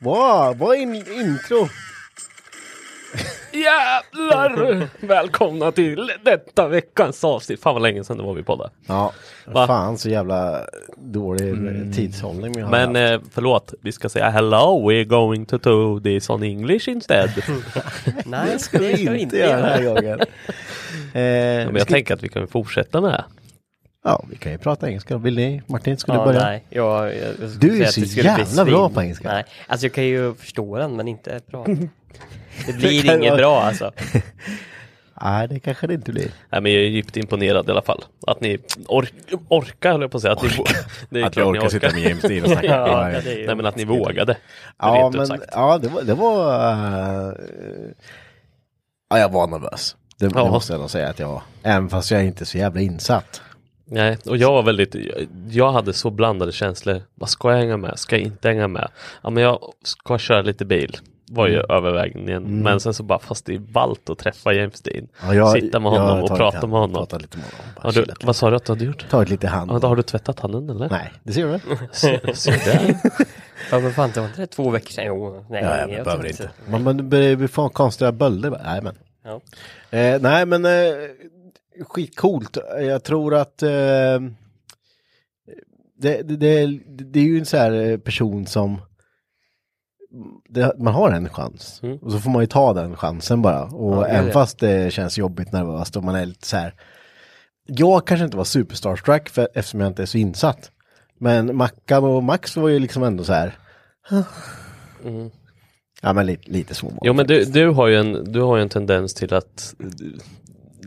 Wow, vad är in, intro? Jävlar! Välkomna till detta veckans avsnitt. Fan vad länge sedan det var vi poddade. Ja, Va? fan så jävla dålig tidshållning vi har Men haft. eh, förlåt, vi ska säga hello, we're going to do this on English instead. Nej, det ska vi inte göra den här gången. Eh, Men jag ska- tänker att vi kan fortsätta med det. Ja, vi kan ju prata engelska. Vill ni? Martin, ska du Ja, börja? nej, jag, jag, jag Du är så jävla bra på engelska. Nej, alltså jag kan ju förstå den men inte bra. Det blir inget vara- bra alltså. Nej, det kanske det inte blir. Nej, men jag är djupt imponerad i alla fall. Att ni ork orkar, höll jag på att säga. Att, ni, det är Att jag ni orkar sitta med James Dean och snacka. Ja, Ja, det Nej, men att ni vågade. ja, men sagt. ja, det var... Det var eh, ja, jag var nervös. Det, det Ja. måste jag nog säga att jag var. Även fast jag är inte är så jävla insatt. Nej, och jag var väldigt, jag hade så blandade känslor. Vad ska jag hänga med? Ska jag inte hänga med? Ja, men jag ska köra lite bil. Var ju övervägningen. Men sen så bara, fast det är ballt att träffa James Dean. Ja, jag- Sitta med honom och prata med honom. lite med honom. Du, vad sa du att du hade gjort? Tagit lite hand. Ja, då har du tvättat handen eller? Nej, det ser du väl? Se, se där. Ja men fan det var inte det två veckor sedan? Jo, nej. Ja, jag jag behöver inte. så. Men, men det börjar fan konstiga bölder. Nej, men. Ja. Eh, nej, men eh, skitcoolt. Jag tror att eh, det, det, det, det är ju en så här eh, person som det, man har en chans. Mm. Och så får man ju ta den chansen bara. Och Ja, det även det. fast det känns jobbigt nervöst och man är lite så här. Jag kanske inte var superstarstruck för, eftersom jag inte är så insatt. Men Mackan och Max var ju liksom ändå så här. Ja men lite, lite Mm. Jo men du, du, har ju en, du har ju en tendens till att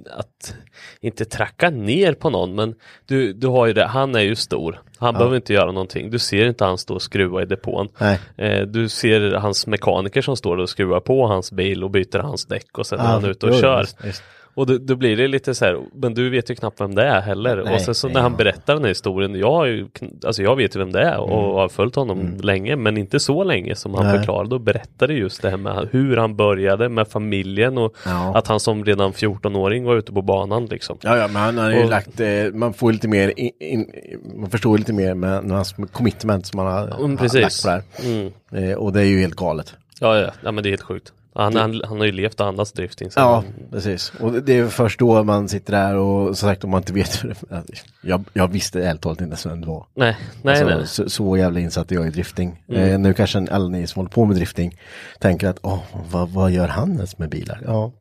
att inte tracka ner på någon men du, du har ju det, han är ju stor. Han behöver inte göra någonting. Du ser inte han stå och skruva i depån. Eh, du ser hans mekaniker som står och skruvar på hans bil och byter hans däck och sen är Ja, han ute och jo, kör. visst, visst. Och då, då blir det lite så här, men du vet ju knappt vem det är heller. Nej, och sen så nej, när han berättar den här historien, jag har ju, alltså jag vet ju vem det är och har följt honom länge, men inte så länge som han Mm. Nej. förklarade och berättade just det här med hur han började med familjen och Ja. att han som redan 14-åring var ute på banan liksom. Ja, ja, men han har ju Och- lagt, eh, man får lite mer, in, in, man förstår lite mer med, med hans commitment som han har, Mm, har lagt på det här. Mm. Eh, och det är ju helt galet. Ja, ja, ja, men det är helt sjukt. Han, han, han har ju levt och andats drifting. Ja, precis. Och det- är först då man sitter där och som sagt om man inte vet hur det jag, jag visste ärligt talat inte ens vem det var. Nej, nej, Alltså, nej. Så, så jävla insatt är jag i drifting. Mm. Eh, nu kanske alla ni som håller på med drifting tänker att åh, vad, vad gör han ens med bilar? Ja,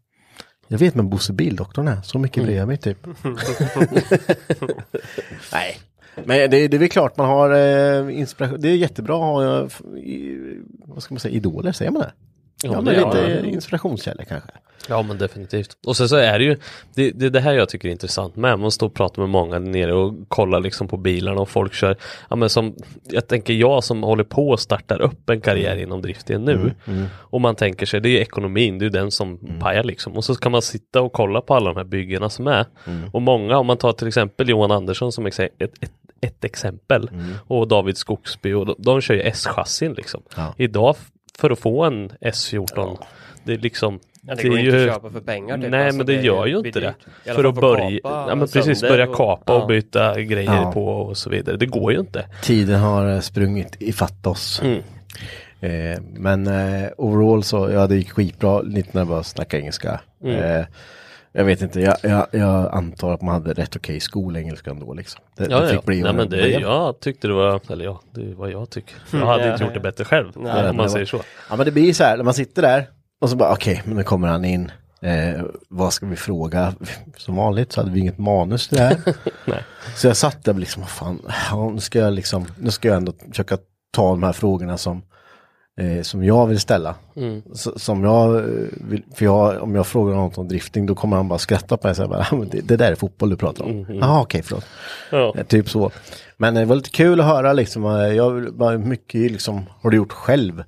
jag vet men Bosse Bildoktorn är, så mycket bryr jag mig typ. Nej, men det, det är väl klart man har eh, inspiration. Det är jättebra att ha, eh, vad ska man säga, idoler, säger man det? Ja, men lite det. inspirationskällor kanske. Ja men definitivt. Och sen så är det ju det, det, det här jag tycker är intressant med. Man står och pratar med många där nere och kollar liksom på bilarna och folk kör. Ja men som jag tänker jag som håller på och startar upp en karriär inom driften nu. Och man tänker sig det är ju ekonomin, det är ju den som pajar liksom. Och så kan man sitta och kolla på alla de här byggena som är. Och många, om man tar till exempel Johan Andersson som ett, ett, ett exempel. Och David Skogsby och de, de kör ju S-chassin liksom. Ja. Idag för att få en S14 det är liksom Ja, det det går är inte ju- att köpa för pengar. Typ. Nej Alltså, men det, gör ju inte det. I alla För att börja, kapa ja, men precis, börja kapa och, ja. byta grejer Ja. på och så vidare. Det går ju inte. Tiden har eh, sprungit ifatt oss. Mm. Eh, men eh, overall så, ja det gick skitbra lite när jag började snacka engelska. Mm. Eh, jag vet inte, jag, jag, jag antar att man hade rätt okej skolengelska ändå liksom. Det, Ja, det ja. bli Nej, men det jag tyckte det var, eller ja, det är vad jag tycker. Jag hade Ja, inte gjort ja. det bättre själv. Nej, om man det säger så. Ja men det blir så här, när man sitter där och så bara okej, men nu kommer han in. Eh, vad ska vi fråga? Som vanligt så hade vi inget manus till det här. Så jag satt där och liksom, vad fan, ja, nu ska jag liksom, nu ska jag ändå försöka ta de här frågorna som, eh, som jag vill ställa. Mm. Som jag eh, vill, för jag, om jag frågar något om drifting då kommer han bara skratta på mig och säga, bara, "Ah, det, det där är fotboll du pratar om. Jaha okej, förlåt. Ja. Eh, Typ så. Men det var lite kul att höra liksom, eh, jag bara mycket liksom, har du gjort själv?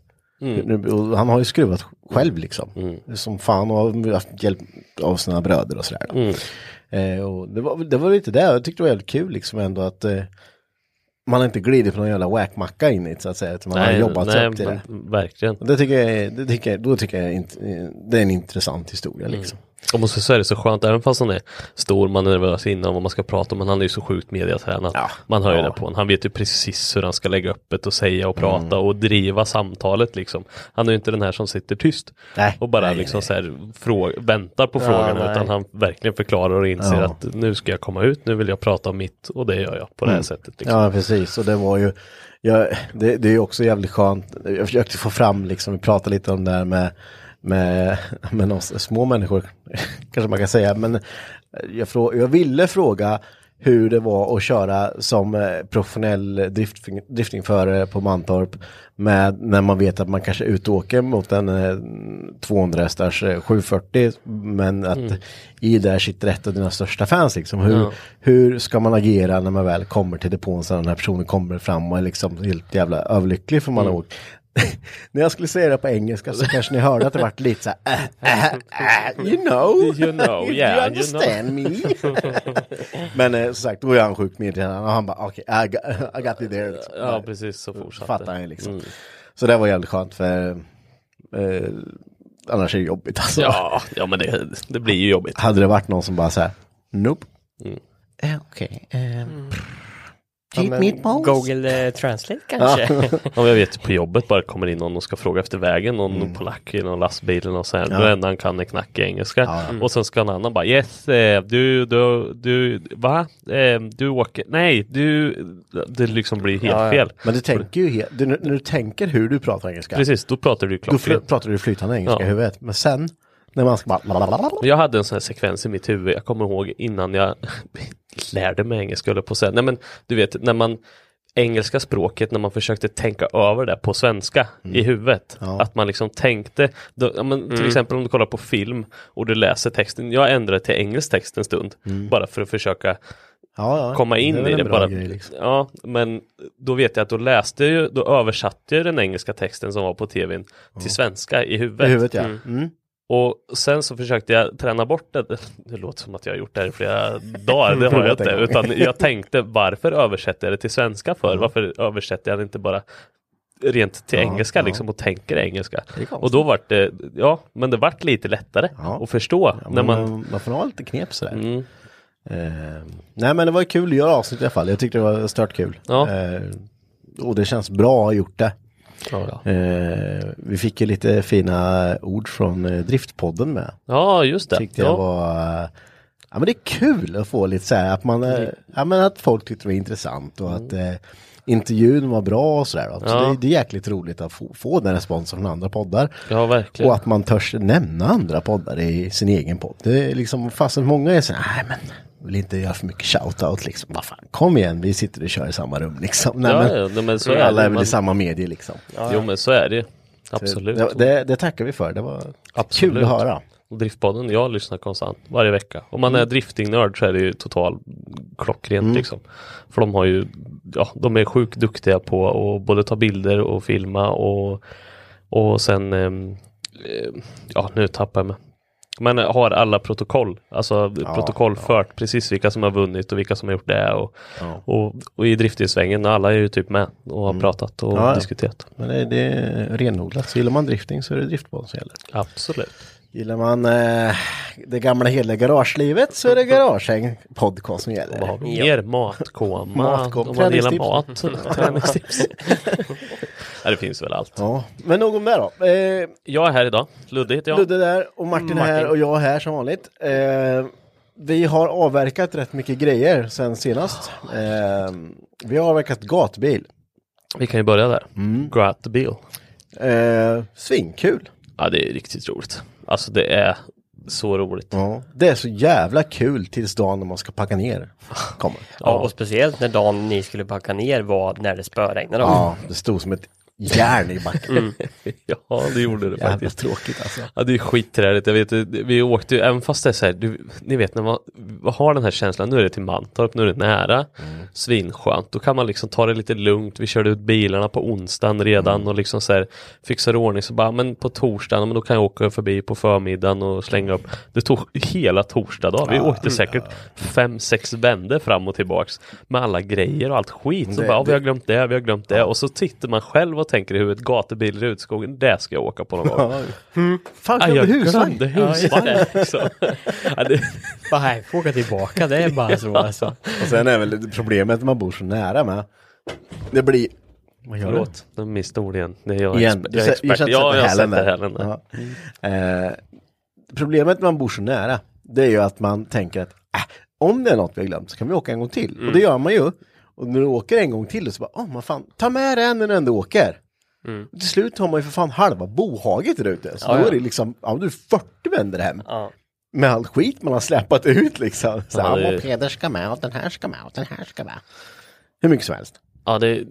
Och Han har ju skruvat själv liksom. Som fan och har haft hjälp av sina bröder och sådär. då. Eh, och det, var, det var lite det, jag tyckte det var jävligt kul liksom ändå att eh, man har inte glidit på någon jävla whackmacka in i det, så att säga. Utan man har jobbat sig upp till det. Verkligen. Och det tycker jag, det tycker då tycker jag det är en intressant historia liksom. Och måste säga det är så skönt, även fast han är stor, man är nervös innan vad man ska prata om, men han är ju så sjukt mediatränad. Ja. Man hör ju Ja. det på honom. Han vet ju precis hur han ska lägga upp det och säga och prata Mm. och driva samtalet liksom. Han är ju inte den här som sitter tyst Nej. och bara Nej, liksom nej. så här frå- väntar på frågorna, nej. utan han verkligen förklarar och inser Ja. att nu ska jag komma ut, nu vill jag prata om mitt och det gör jag på det här sättet. Liksom. Mm. Ja, precis. Och det var ju, ja, det, det är ju också jävligt skönt. Jag försökte få fram, liksom, vi pratade lite om det här med, med, med oss små människor, kanske man kan säga. Men jag, frå, jag ville fråga hur det var att köra som eh, professionell drift, driftingförare på Mantorp med när man vet att man kanske är ute och åker mot en eh, 200 hästars eh, 740 men att i där sitter ett av dina största fans liksom. Hur, hur ska man agera när man väl kommer till depån så den här personen kommer fram och är liksom helt jävla överlycklig för man har åkt. När jag skulle säga det på engelska så kanske ni hörde att det vart lite så här, äh, äh, äh, you know, You know, yeah, you you understand me. Men eh, som sagt, då är han sjukt medveten och han bara okej, I, got, I got you there. Liksom. Ja, precis så fortsatte Fattar han liksom. Mm. Så det var jävligt skönt för eh, annars är det jobbigt alltså. Ja, ja men det, det blir ju jobbigt. Hade det varit någon som bara såhär, nope. Mm. Eh, Okej. eh, Ja, Google eh, Translate kanske? Om jag vet på jobbet bara kommer in någon och ska fråga efter vägen, någon polack i någon lastbil eller något sånt. Ja. Då enda han kan är knackig engelska. Ja. Och sen ska en annan bara yes, eh, du, du, du, va? Eh, du åker, nej, du, det liksom blir helt Ja, ja. fel. Men du tänker ju helt, du, när du tänker hur du pratar engelska. Precis, då pratar du ju Då pratar du flytande engelska Ja. i huvudet. Men sen, när man ska bara... Jag hade en sån här sekvens i mitt huvud, jag kommer ihåg innan jag lärde mig engelska, eller på att säga. Nej men du vet, när man engelska språket, när man försökte tänka över det på svenska i huvudet. Mm. Ja. Att man liksom tänkte, då, ja, men till exempel om du kollar på film och du läser texten, jag ändrade till engelsk text en stund, bara för att försöka Mm. Ja, ja. komma in väl i det. Bara, grej, liksom. Ja, men då vet jag att då läste jag ju, då översatte jag den engelska texten som var på tvn till svenska i huvudet. I huvudet ja. Mm. Och sen så försökte jag träna bort det. Det låter som att jag har gjort det här i flera dagar, det har jag inte. Utan jag tänkte varför översätter jag det till svenska för? Varför översätter jag det inte bara rent till Ja, engelska ja. liksom och tänker engelska? Och då vart det, ja, men det vart lite lättare Ja. att förstå. När man, man, får ha lite knep sådär. mm, Eh, nej men det var kul att göra avsnitt i alla fall. Jag tyckte det var stört kul. Eh, och det känns bra att ha gjort det. Ja. Eh, vi fick ju lite fina ord från eh, Driftpodden med. ja, just det. Tyckte jag ja. var... eh, Ja men det är kul att få lite så här att man, eh, ja men att folk tyckte det var intressant och att eh, intervjun var bra och sådär. Så Ja. det, det är jäkligt roligt att få, få den responsen från andra poddar. ja, verkligen. Och att man törs nämna andra poddar i sin egen podd. Det är liksom, fastän många är så här, nej men vill inte göra för mycket shoutout liksom. Vad fan, kom igen, vi sitter och kör i samma rum liksom. Nej, ja, men, ja, nej, men så är alla det. är väl Man- i samma medie liksom. Jo men så är det. Absolut. Det, det, det tackar vi för, det var Absolut. kul att höra. Driftpodden, jag lyssnar konstant varje vecka. Om man är driftingnörd så är det ju total klockrent liksom. För de har ju, ja, de är sjukt duktiga på att både ta bilder och filma och, och sen, ehm, eh, ja nu tappar jag mig. Men har alla protokoll, alltså protokoll fört precis vilka som har vunnit och vilka som har gjort det och, och, och i driftingsvängen, alla är ju typ med och har pratat och Ja, ja. diskuterat. Men det, det är renodlat, så gillar man drifting så är det driftboll som gäller. Absolut. Gillar man eh, det gamla hela garagelivet så är det Garagehäng podcast som Vad gäller. har vi mer? Matkoma, Matkoma, om man gillar mat, träningstips. ja, det finns väl allt. Ja, men nog om det då. Eh, Jag är här idag, Ludde heter jag. Ludde där och Martin, här Martin. och jag här som vanligt. Eh, vi har avverkat rätt mycket grejer sen senast. Eh, vi har avverkat gatbil. Vi kan ju börja där. Mm. Bill. Eh, svinkul. Ja, det är riktigt roligt. Alltså det är så roligt. Ja. Det är så jävla kul tills dagen när man ska packa ner. Kommer. Ja, och speciellt när dagen ni skulle packa ner var när det spöregnade. Ja, det stod som ett järn i backen. Ja, det gjorde det faktiskt. tråkigt alltså. Ja, det är skitträligt. Jag vet, vi åkte ju, även fast det är så här, du, ni vet när man har den här känslan, nu är det till Mantorp, nu är det nära, svinskönt, då kan man liksom ta det lite lugnt. Vi körde ut bilarna på onsdagen redan och liksom så här fixade ordning, så bara, men på torsdagen, men då kan jag åka förbi på förmiddagen och slänga upp. Det tog hela torsdag dag. Vi åkte säkert fem, sex vändor fram och tillbaks med alla grejer och allt skit. Så Det- bara, ja, vi har det- glömt det, vi har glömt det. Och så tittar man själv och tänker i huvudet, gatubil i Rudskogen, det ska jag åka på någon gång. Fan, Ah, jag jag glömde husvagn. glömde husvagn. liksom. ja, det, Bara här, får åka tillbaka, det är bara så alltså. Och sen är väl problemet när man bor så nära med. Det blir... Vad gör du? förlåt, de missade ord igen. Det är jag, Igen, expert. du jag är du Ja, jag hälen sätter där. hälen där. Ja. Eh, problemet när man bor så nära, det är ju att man tänker att äh, om det är något vi har glömt så kan vi åka en gång till. Mm. Och det gör man ju. Och när du åker en gång till så bara, åh man fan, ta med den när du ändå åker. Mm. Och till slut har man ju för fan halva bohaget där ute. Så Ja, då är det liksom, ja du är 40 vänder hem. Ja. Med all skit man har släpat ut liksom. Så Ja, det- mopeder ska med och den här ska med och den här ska med. Hur mycket som helst. Ja, det,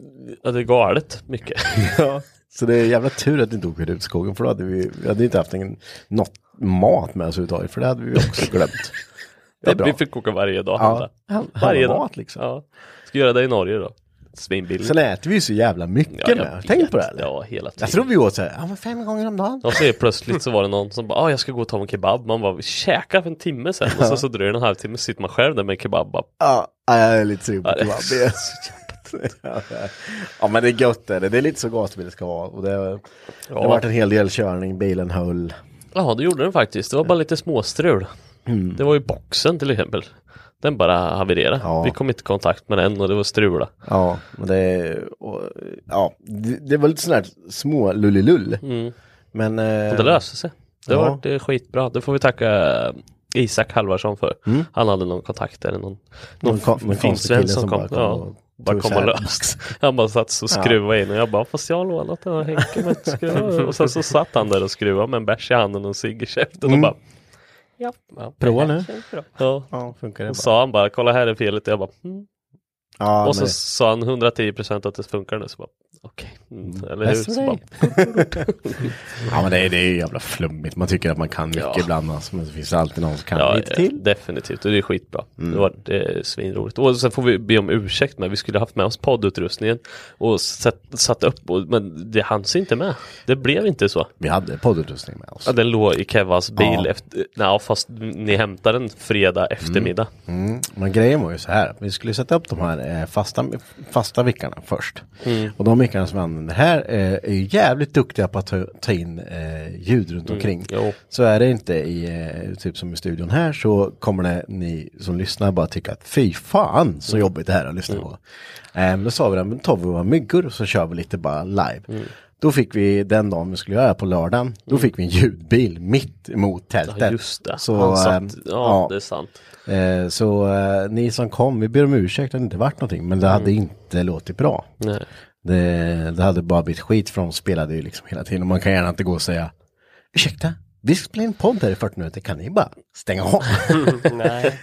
ja, det är galet mycket. Ja. Så det är jävla tur att det inte åker ut i skogen för då hade vi, vi hade inte haft en, något mat med oss överhuvudtaget för det hade vi också glömt. Det är bra. Vi fick åka varje dag. Ja, varje handla dag. mat liksom. Ja. Ska göra det i Norge då. Svinbilligt. Sen äter vi ju så jävla mycket Ja, med. Tänk på det eller? Ja, hela tiden. Jag tror vi åt så här, ja men fem gånger om dagen. Och så är plötsligt så var det någon som bara, ah, jag ska gå och ta en kebab. Man bara, vi käkade för en timme sedan. Och så, så dröjer det en halvtimme så sitter man själv där med en kebab. Bara, Ja, ja, jag är lite sugen på Ja, kebab. ja, ja men det är gött det. Det är lite så gatubil det ska vara. Och det, det har Ja. varit en hel del körning, bilen höll. Ja, det gjorde den faktiskt. Det var bara lite småstrul. Det var ju boxen till exempel. Den bara havererade. Ja. Vi kom inte i kontakt med den och det var strula. Ja, men det, och, ja, det, det var lite sån här små lullilull. Men... Och Eh, det löste sig. Det Ja. var det skitbra. Det får vi tacka Isak Halvarsson för. Han hade någon kontakt eller någon, någon, Någon fin svensk som som kom. bara kom ja, bara kom och löst. Han bara satt och skruvade in och jag bara, fast jag har lånat den här Henke med ett skruv. Och sen så satt han där och skruvade med en bärs i handen och en cigg i käften och bara, ja, ja, Prova nu. ja. Ja, funkar det sa han bara, kolla här är felet. Och jag bara, mm. Ja, Och så men- sa han 110% att det funkar nu. Så bara, okej, mm, eller hur? Så bara, Ja men det är, det är ju jävla flummigt. Man tycker att man kan mycket Ja. ibland. Alltså, men det finns alltid någon som kan Ja, lite till. Mm. definitivt. Och det är skitbra. Det var det är svinroligt. Och sen får vi be om ursäkt med. Vi skulle haft med oss poddutrustningen och satt, satt upp. Och, men det hanns inte med. Det blev inte så. Vi hade poddutrustning med oss. Ja, den låg i Kevas bil Ja. efter, nej, fast ni hämtade den fredag eftermiddag. Mm. Men grejen var ju så här. Vi skulle sätta upp de här eh, fasta, fasta vickarna först. Mm. Och de vickarna som vi använder här eh, är jävligt duktiga på att ta, ta in eh, ljud runt omkring. Mm. Så är det inte i, eh, typ som i studion här så kommer det ni som lyssnar bara tycka att fy fan så Mm. jobbigt det här är att lyssna på. Eh, men då sa vi det, men tar vi våra myggor och så kör vi lite bara live. Mm. Då fick vi den dagen vi skulle göra på lördagen, då fick vi en ljudbil mitt emot tältet. Ja, just det. Så, Han satt, ehm, ja, det är sant. Eh, så eh, ni som kom, vi ber om ursäkt att det inte varit någonting, men det Mm. hade inte låtit bra. Nej. Det, det hade bara blivit skit för de spelade ju liksom hela tiden och man kan gärna inte gå och säga Ursäkta, vi ska spela in podd här i 40 minuter, kan ni bara stänga av? Nej,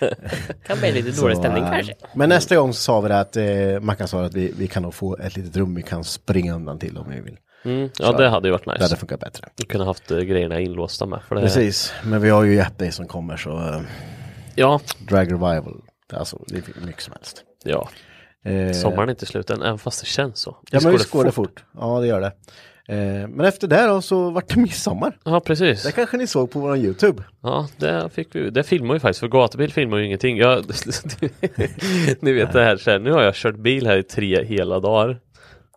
kan bli lite dålig stämning eh, kanske. Men nästa gång så sa vi det att eh, Mackan sa att vi, vi kan nog få ett litet rum vi kan springa undan till om vi vill. Mm, ja, Så det hade ju varit Det hade nice. funkat bättre. Du kunde haft eh, grejerna inlåsta med. För det, Precis, men vi har ju Jeppe som kommer så uh, Ja, Drag Revival, alltså det är mycket som helst. ja. Eh, Sommaren är inte slut än, även fast det känns så. Ja men visst går det fort. Ja det gör det. Eh, men efter det då så vart det midsommar. Ja, precis. Det kanske ni såg på våran YouTube. Ja, det fick vi. Det filmar ju faktiskt, för gatubil filmar ju ingenting. Jag, ni vet det här, så här, nu har jag kört bil här i tre hela dagar.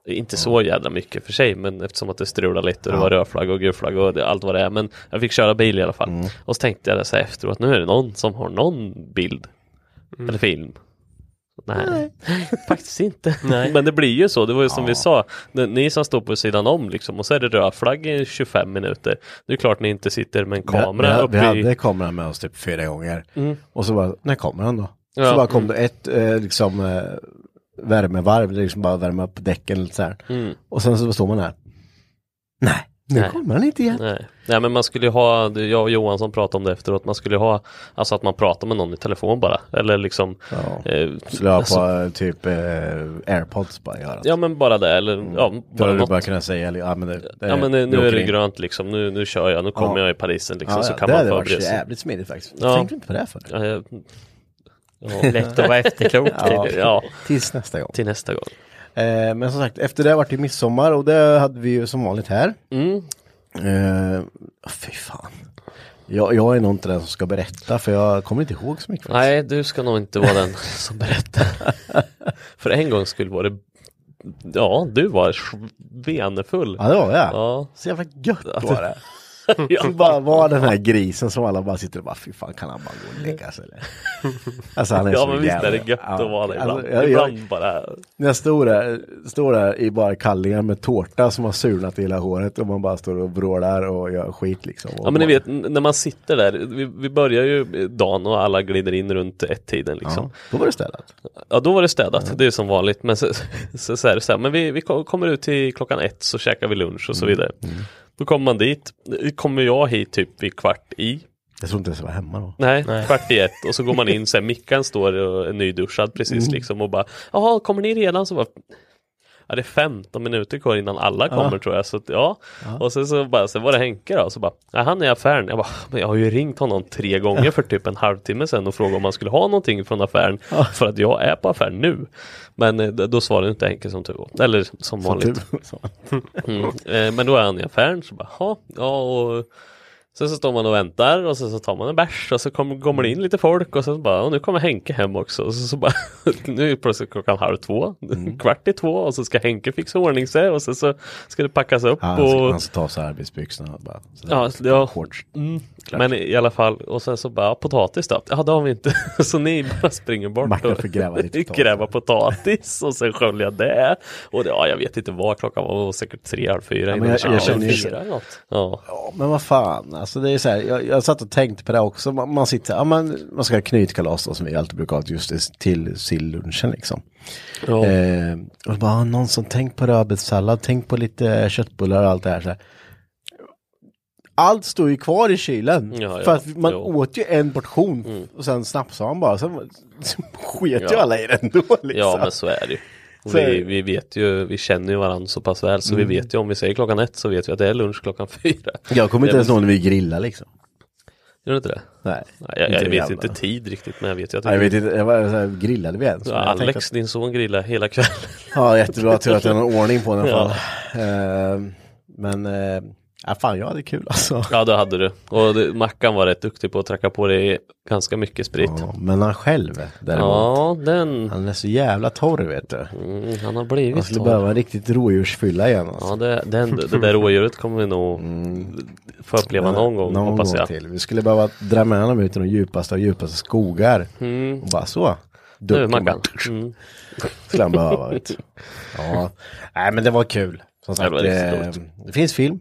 Inte så jävla mycket för sig, men eftersom att det strulade lite och det var rödflagg och gulflagg och det, allt vad det är. Men jag fick köra bil i alla fall. Mm. Och så tänkte jag det så här efteråt, nu är det någon som har någon bild. Eller film. Nej, faktiskt inte. Nej. Men det blir ju så, det var ju som vi sa, ni som står på sidan om liksom och så är det rödflagg i 25 minuter. Det är klart ni inte sitter med en kamera vi, vi, uppe vi i... hade kameran med oss typ fyra gånger. Och så bara, när kommer han då? Ja. Så bara kom det ett eh, liksom eh, värmevarv, liksom bara värma upp däcken lite så här. Mm. Och sen så står man där. Nej, nu Nej. kommer han inte igen. Nej. Nej men man skulle ju ha, det- jag och Johansson pratade om det efteråt, man skulle ju ha Alltså att man pratar med någon i telefon bara Eller liksom Ja. eh, Skulle jag ha alltså- på typ eh, airpods bara göra. Ja men bara det eller ja, Då bara hade du något. bara kunnat säga, ja men, det, det, Ja men nu, är det in. grönt liksom, nu, nu kör jag, nu kommer Ja. jag i Parisen liksom Ja, så ja, kan det man hade varit jävligt smidigt faktiskt. Ja. Tänkte du inte på det för? ja, jag, ja, Lätt att vara efterklok. Ja. typ. ja, Tills nästa gång. till nästa gång Eh, men som sagt, efter det vart det midsommar och det hade vi ju som vanligt här. mm. Eh, fy fan. Jag, jag är nog inte den som ska berätta för jag kommer inte ihåg så mycket. faktiskt. Nej du ska nog inte vara den som berättar För en gång skulle vara det Ja, du var venefull Ja det var jag. Ja, Så jävla gött var det. Så bara var den här grisen som alla bara sitter och bara fy fan kan han bara gå och lägga sig eller? Alltså han är ja så men visst jävla... är det gött Ja, att vara det ibland. alltså, jag, jag, ibland bara när jag står där, står där i bara kallingar med tårta som har surnat i hela håret och man bara står och vrålar och gör skit liksom. Ja men ni vet när man sitter där, vi, vi börjar ju dagen och alla glider in runt ett-tiden liksom. Ja, då var det städat. Ja då var det städat, det är som vanligt. Men så, så, så är det så här, men vi, vi ko- kommer ut till klockan ett så käkar vi lunch och så vidare. Då kommer man dit, kommer jag hit typ vid kvart i. Jag tror inte ens jag var hemma då. Nej, Nej. kvart i ett och så går man in, så här, Mickan står och är nyduschad precis liksom och bara Jaha, kommer ni redan? Så bara Ja det är 15 minuter kvar innan alla kommer tror jag så att, ja. Och sen så bara, sen var det Henke då, så bara ja, han är i affären. Jag bara, men jag har ju ringt honom tre gånger för typ en halvtimme sedan och frågat om han skulle ha någonting från affären för att jag är på affären nu. Men eh, då svarade inte Henke som tur var. Eller som Som vanligt. Så. Mm. Eh, men då är han i affären så bara, "Ha, ja och Sen så står man och väntar och sen så tar man en bärs och så kommer, kommer det in lite folk och så bara, och nu kommer Henke hem också. Och så, så bara, nu är plötsligt klockan halv två, kvart i två och så ska Henke fixa ordning sig och sen så ska det packas upp. Han ska, och, han ska ta sig arbetsbyxorna och bara. sådär. Ja, ja. Shorts. mm, men i alla fall, och sen så bara, ja, potatis då? Ja det har vi inte. så ni bara springer bort Martin och gräva potatis. gräva potatis och sen skölja det. Och det, ja, jag vet inte vad klockan var, säkert tre, halv fyra. men innan jag- jag känner ju- fyra något. Ja. Ja, men vad fan, alltså det är så här, jag, jag satt och tänkte på det också, man, man sitter, ja man, man ska ha knytkalas då som vi alltid brukar ha just det, till sillunchen liksom. Ja. Eh, och bara, någon som tänkt på rödbetssallad, tänk på lite köttbullar och allt det här. Så här. Allt står ju kvar i kylen. Ja. För att man Jo. åt ju en portion och sen snapsade man bara. Sen så sket ju alla i den då liksom. Ja men så är det ju. Är Vi, vi vet ju, vi känner ju varandra så pass väl så Mm. vi vet ju om vi säger klockan ett så vet vi att det är lunch klockan fyra. Jag kommer inte ens ihåg när vi grillade liksom. Gör du inte det? Nej, Nej, jag, jag vet inte tid riktigt men jag vet ju att Nej, jag vet inte, jag var så här, grillade vi ens? Ja, Alex, din son grillar hela kvällen. Ja, jättebra. Tur att jag har någon ordning på den Ja. fall. Eh, men, eh, ja, fan jag hade kul alltså. Ja det hade du. Och det, Mackan var rätt duktig på att tracka på dig ganska mycket sprit. Ja, men han själv däremot. Ja, den. Han är så jävla torr vet du. Mm, han har Han blivit skulle torr. behöva en riktigt rådjursfylla igen alltså. Ja, det, den, det där rådjuret kommer vi nog få uppleva någon gång Någon hoppas gång jag. till. Vi skulle behöva dra med honom ut i de djupaste av djupaste skogar. Mm. Och bara så. Nu Ducken Mackan. bara, Mm. skulle han behöva. Ja, nej men det var kul. Som sagt, det roligt. det finns film.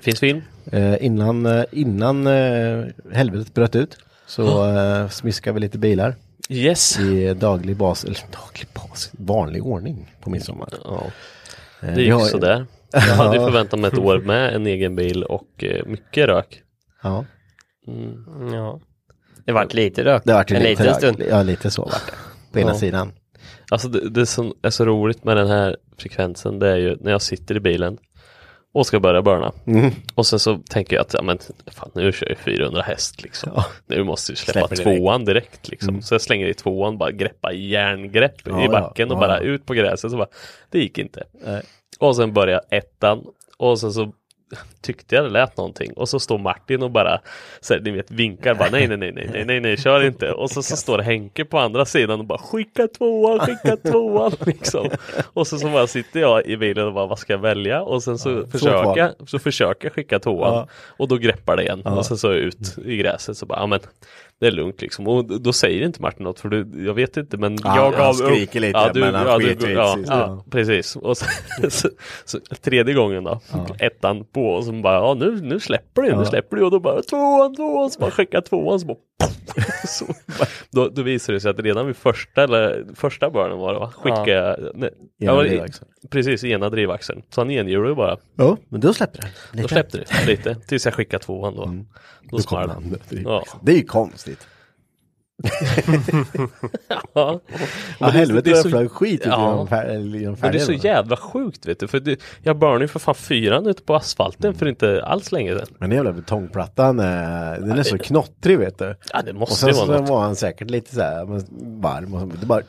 Finns film? Eh, innan eh, innan eh, helvetet bröt ut så eh, smiskade vi lite bilar Yes. i daglig bas, eller daglig bas, vanlig ordning på midsommar. Ja. Eh, Det vi gick har- sådär. Jag hade ju förväntat mig ett år med en egen bil och eh, mycket rök. Ja, Ja. Det vart lite rök. det har varit en lite, liten stund. Ja, lite så vart det. På ena Ja. sidan. Alltså det, det som är så roligt med den här frekvensen det är ju när jag sitter i bilen och ska börja börna. Mm. Och sen så tänker jag att ja, men, fan, nu kör jag 400 häst liksom. Ja. Nu måste jag släppa Släpper direkt. tvåan direkt liksom. Mm. Så jag slänger i tvåan, bara greppa järngrepp Ja, i backen och bara ut på gräset. Så bara, det gick inte. Nej. Och sen börjar ettan och sen så tyckte jag det lät någonting och så står Martin och bara så här, ni vet vinkar bara nej nej nej nej nej nej nej kör inte och så, så står Henke på andra sidan och bara skicka tvåan skicka tvåan liksom och så, så bara sitter jag i bilen och bara vad ska jag välja och sen så val. jag så försöker jag skicka tvåan Ja. och då greppar det igen Ja. och sen så ut i gräset så bara ja men det är lugnt liksom och då säger inte Martin något för du, jag vet inte men Ja, jag han gav skriker lite, ja, du, men han ja, du, ja, sig. ja, precis och så, så, så, tredje gången då ettan på och så bara ja nu, nu släpper det nu Ja. släpper det och då bara tvåan tvåan så bara skicka tvåan så bara så, då, då visar det sig att redan vid första eller första början var det va skicka Ja. nej, Ena ja, precis ena drivaxeln så han enhjulade ju bara Ja, men då släpper det. då släppte det lite tills jag skickade tvåan då Mm. Då kommer han. det ja. Det är ju konstigt. ja. Ja, det- helvete det är så- flög skit ut Ja. genom fär- eller genom Men det är så färgen. jävla sjukt vet du, för det, jag började ju för fan fyran ute på asfalten för inte alls länge sedan. Men den jävla betongplattan, eh, den är så knottrig vet du. Ja det Och måste sen ju så något. var han säkert lite så här varm och det bara...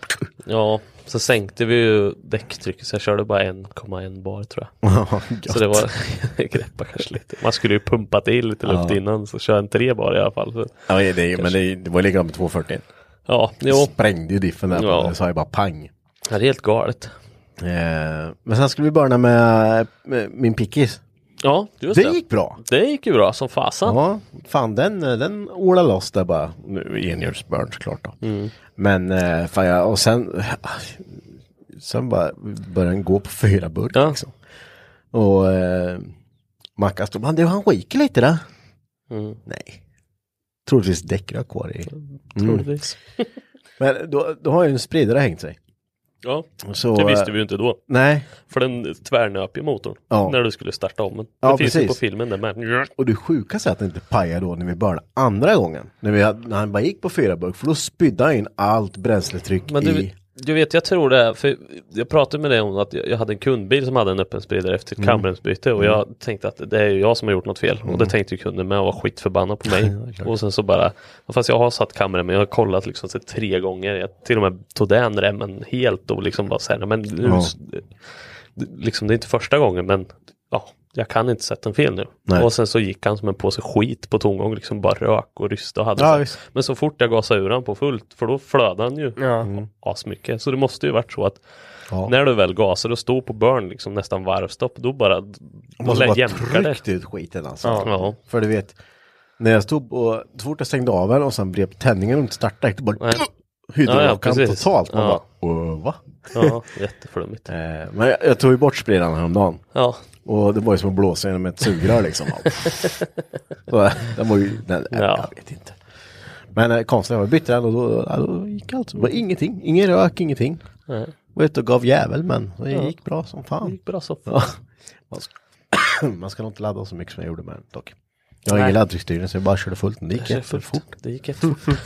Ja, så sänkte vi ju däcktrycket så jag körde bara 1,1 bar tror jag. Gött. Så det var, greppa kanske lite. Man skulle ju pumpa till lite luft Ja. innan så kör en 3 bar i alla fall. Så, Ja, det är, men det, det var likadant med 240. ja, Det jo, sprängde ju diffen där, Ja. sa ju bara pang. det är helt galet. Eh, men sen skulle vi börja med, med min pickis. Ja, just Det det. gick bra. Det gick ju bra som fasan. Ja, fan den, den ålade loss där bara. Nu enhjulsburn såklart då. Mm. Men eh, fan jag, och sen, sen bara började den gå på fyra burk Ja. liksom. Och eh, Mackan stod, han, du, han skiker lite där. Mm. Nej. Troligtvis däckrök kvar i. Troligtvis. Men då, då har ju en spridare hängt sig. Ja, Så, det visste eh, vi ju inte då. Nej, För den tvärnöp ju motorn Ja. när du skulle starta om den. Det Ja, finns ju på precis. filmen där med. och det sjukaste är att det inte pajade då när vi började andra gången. När, vi hade, när han bara gick på fyra burk, för då spydde han in allt bränsletryck Men i... du, vet, jag tror det, för jag pratade med dig om att jag hade en kundbil som hade en öppen spridare efter Mm. ett kambremsbyte och jag tänkte att det är ju jag som har gjort något fel och det tänkte ju kunden med och var skitförbannad på mig. och sen så bara, fast jag har satt kamremmen, jag har kollat liksom så tre gånger, jag till och med tog den remmen helt och liksom bara säga, men nu, Ja. liksom det är inte första gången men ja, jag kan inte sätta den fel nu. Nej. Och sen så gick han som en påse skit på tomgång, liksom bara rök och ryste och hade Ja, så. visst. Men så fort jag gasade ur han på fullt, för då flödade han ju Ja. asmycket. Så det måste ju varit så att Ja. när du väl gasar och står på burn liksom nästan varvstopp, då bara då måste bara tryckt ut skiten alltså. Ja. För du vet, när jag stod och så fort jag stängde av den och sen blev tändningen och inte startade, då bara Nej. hydraulikan Ja, ja, totalt. Man Ja. bara, "Åh, va? Ja, jätteflummigt. Eh, men jag, jag tog ju bort spridaren häromdagen. Ja, Och det var ju som att blåsa genom ett sugrör liksom. så den var ju, den, Ja. jag vet inte. Men eh, konstigt, jag bytte den och då, ja, då gick allt. Det var ingenting, ingen rök, ingenting. nej, Var ute och gav jävel men det Ja. gick bra som det fan. gick bra så. Ja. Man, ska, man ska nog inte ladda så mycket som jag gjorde med den dock. Jag har ingen laddtrycksstyrning så jag bara körde fullt. Det gick Det gick jättefort. Det gick jättefort.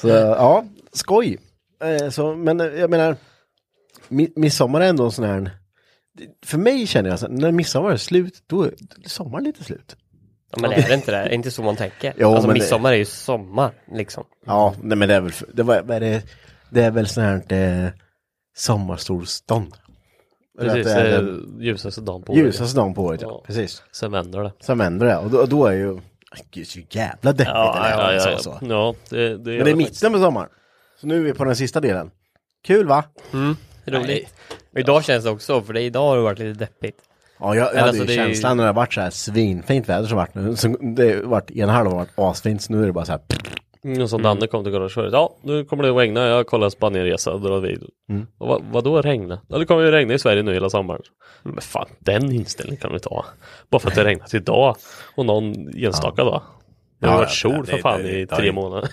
Så ja, skoj. Eh, så, men eh, jag menar, mi- midsommar är ändå en sån här... För mig känner jag att när midsommar är slut, då är sommaren lite slut. Ja, men är det inte det? Är det inte så man tänker? Jo, alltså men det- midsommar är ju sommar liksom. Ja, nej, men det är väl, det, var, är det, det är väl sån här eh, sommarsolstånd. Precis, det är den ljusaste dagen på året. ljusaste dagen på året, ja. Ja. Precis. Sen vänder det. Sen vänder det och då, då är ju, gud så jävla deppigt Ja, det ja, är. ja, så, ja. så. ja det, det Men det är mitten på sommaren. Så nu är vi på den sista delen. Kul va? Roligt. Och idag känns det också, för det idag har det varit lite deppigt. Ja, jag, jag hade alltså, ju det är ju- känslan när det har varit så här svinfint väder som varit nu. Så det har varit, ena halvan har varit asfint, så nu är det bara så här. Mm, och så Danne kom till garaget ja nu kommer det att regna, jag kollar Spanienresa och drar vid. Mm. Och vad, vadå regna? Ja det kommer ju regna i Sverige nu hela sommaren. Men fan den inställningen kan vi ta. Bara för att det regnat idag och någon enstaka dag. Det har Ja, varit ja, sol för fan det- i det- tre det- månader.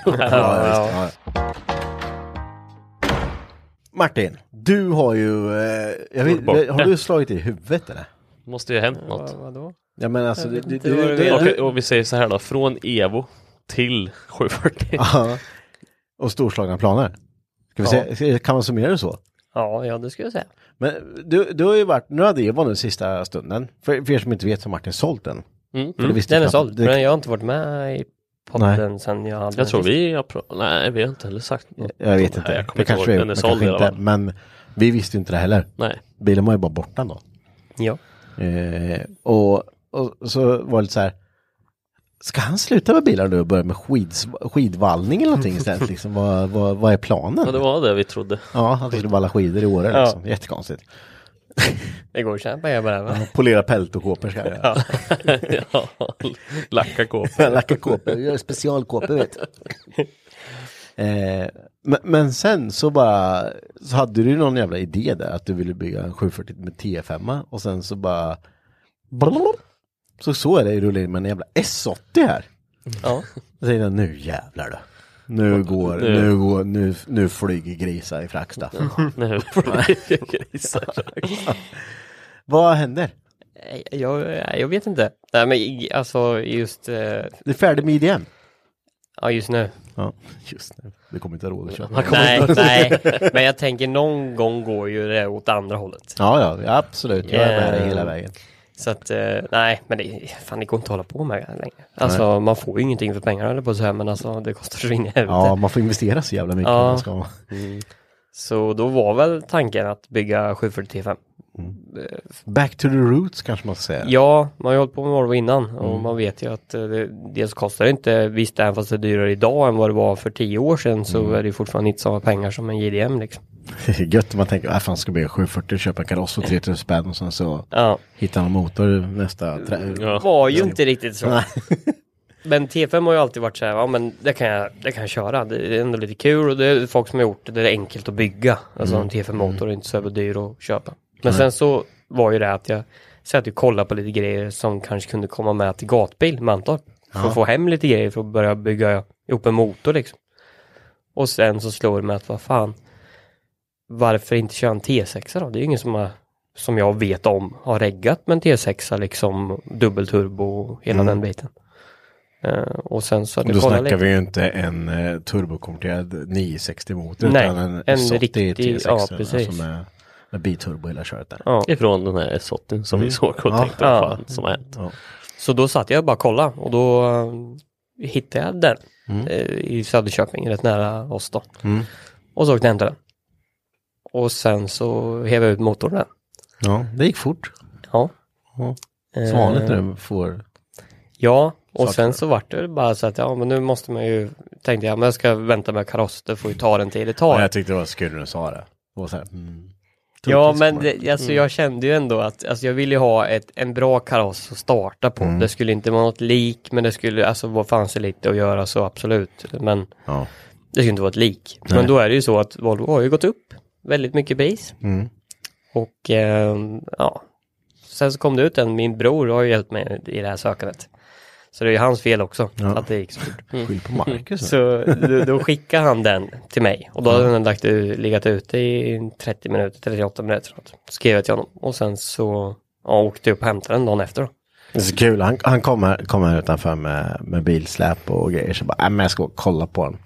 Martin, du har ju, eh, jag vet, har du slagit i huvudet eller? Måste ju ha hänt något. Vadå? Ja men alltså, vad du du, menar. Okej, och vi säger så här då, från Evo till 740. Ja. och storslagna planer. Ska vi Ja. se, kan man summera det så? Ja, ja det skulle jag säga. Men du, du har ju varit, nu hade Evo nu sista stunden. För, för er som inte vet så har Martin sålt den. Mm. För det visste Den är såld, Det- men jag har inte varit med i podden sen jag hade Jag tror vi har pro- Nej, vi har inte heller sagt något. Jag vet Nej, inte. jag det inte kanske är, Den är såld inte. fall. Men vi visste ju inte det heller. Nej. Bilen var ju bara borta då. Ja. Eh, och, och så var det lite så här. Ska han sluta med bilar nu och börja med skids, skidvallning eller någonting istället? Liksom, vad, vad, vad är planen? Ja, det var det vi trodde. Ja, han skulle valla skidor i Åre Ja. liksom. Jättekonstigt. Det går att pengar på det. va? Polera peltokåpor ska jag göra. ja, lacka kåpor. Lacka kåpor, gör specialkåpor vet du. Eh, men, men sen så bara, så hade du någon jävla idé där att du ville bygga en 740 med T5 och sen så bara så så är det rulla in med en jävla S80 här. Ja. Jag säger jag, nu jävlar då. Nu går, Nu. nu går, nu, nu flyger grisar i Fracksta. Nu det grisar. Vad händer? Jag, jag, jag vet inte. Nej men i- alltså just, eh, Det är färdig med IDM. ja just nu. Ja, just nu. Det kommer inte råd att köpa. Nej, nej. Men jag tänker någon gång går ju det åt andra hållet. Ja, ja, absolut. Jag är med dig hela vägen. Så att, eh, nej, men det, fan det går inte att hålla på med det längre. Alltså man får ju ingenting för pengarna eller på så här, men alltså det kostar så in i helvete. Ja, man får investera så jävla mycket. Ja. ska. Så då var väl tanken att bygga 740 T5. Back to the roots kanske man ska säga. Ja, man har ju hållit på med Volvo innan och Mm. man vet ju att eh, det, dels kostar det inte, visst även fast det är dyrare idag än vad det var för tio år sedan så Mm. är det fortfarande inte samma pengar som en JDM liksom. Gött om man tänker, äh, fan ska bygga 740, köpa en kaross för 3000 spänn och sen så Ja, hittar man motor nästa. Ja. var ju inte riktigt så. Nej. Men T5 har ju alltid varit så här, ja men det kan jag, det kan jag köra. Det är ändå lite kul och det är folk som har gjort det, det är enkelt att bygga. Alltså Mm. en T5-motor är inte så dyr att köpa. Men sen så var ju det att jag satt och kollade på lite grejer som kanske kunde komma med till gatbil, Mantorp. För att få hem lite grejer för att börja bygga ihop en motor liksom. Och sen så slår det mig att vad fan, varför inte köra en T6 då? Det är ju ingen som har, som jag vet om, har reggat med en T6 liksom dubbelturbo och hela den biten. Eh, och sen så Och då snackar lite. vi ju inte en uh, turbokonverterad 960 motor Nej, utan en, en S80 riktig- T6 ja, alltså precis. med, med biturbo hela köret där. Ja. Ifrån den här S80 som vi såg och Ja. tänkte Ja. vad fan som har hänt. Ja. Så då satt jag och bara kollade och då eh, hittade jag den eh, i Söderköping, rätt nära oss då. Mm. Och så åkte jag hämtade den. Och sen så hev jag ut motorn där. ja, det gick fort. Ja. Ja. Eh, Som vanligt när du får... Ja, och sen så vart det bara så att ja men nu måste man ju, tänkte jag, men jag ska vänta med kaross, det får ju ta den tid det tar. Ja, jag tyckte det var skul när du sa det. Det här, mm. Ja men det, alltså jag kände ju ändå att alltså jag ville ju ha ett, en bra kaross att starta på. Mm. Det skulle inte vara något lik men det skulle, alltså vad fanns det lite att göra så absolut. Men Ja. det skulle inte vara ett lik. Nej. Men då är det ju så att Volvo har ju gått upp väldigt mycket pris. Mm. Och ehm, ja, sen så kom det ut en, min bror har ju hjälpt mig i det här sökandet. Så det är ju hans fel också Ja. att det gick så fort. Skyll på Marcus. Så då, då skickade han den till mig och då hade den lagt, legat ute i 30 minuter, 38 minuter. något. Skrev jag till honom och sen så ja, åkte jag upp och hämtade den dagen efter. Då. Det är så kul, han, han kommer kom här utanför med, med bilsläp och grejer. Så bara, äh, men jag ska kolla på den.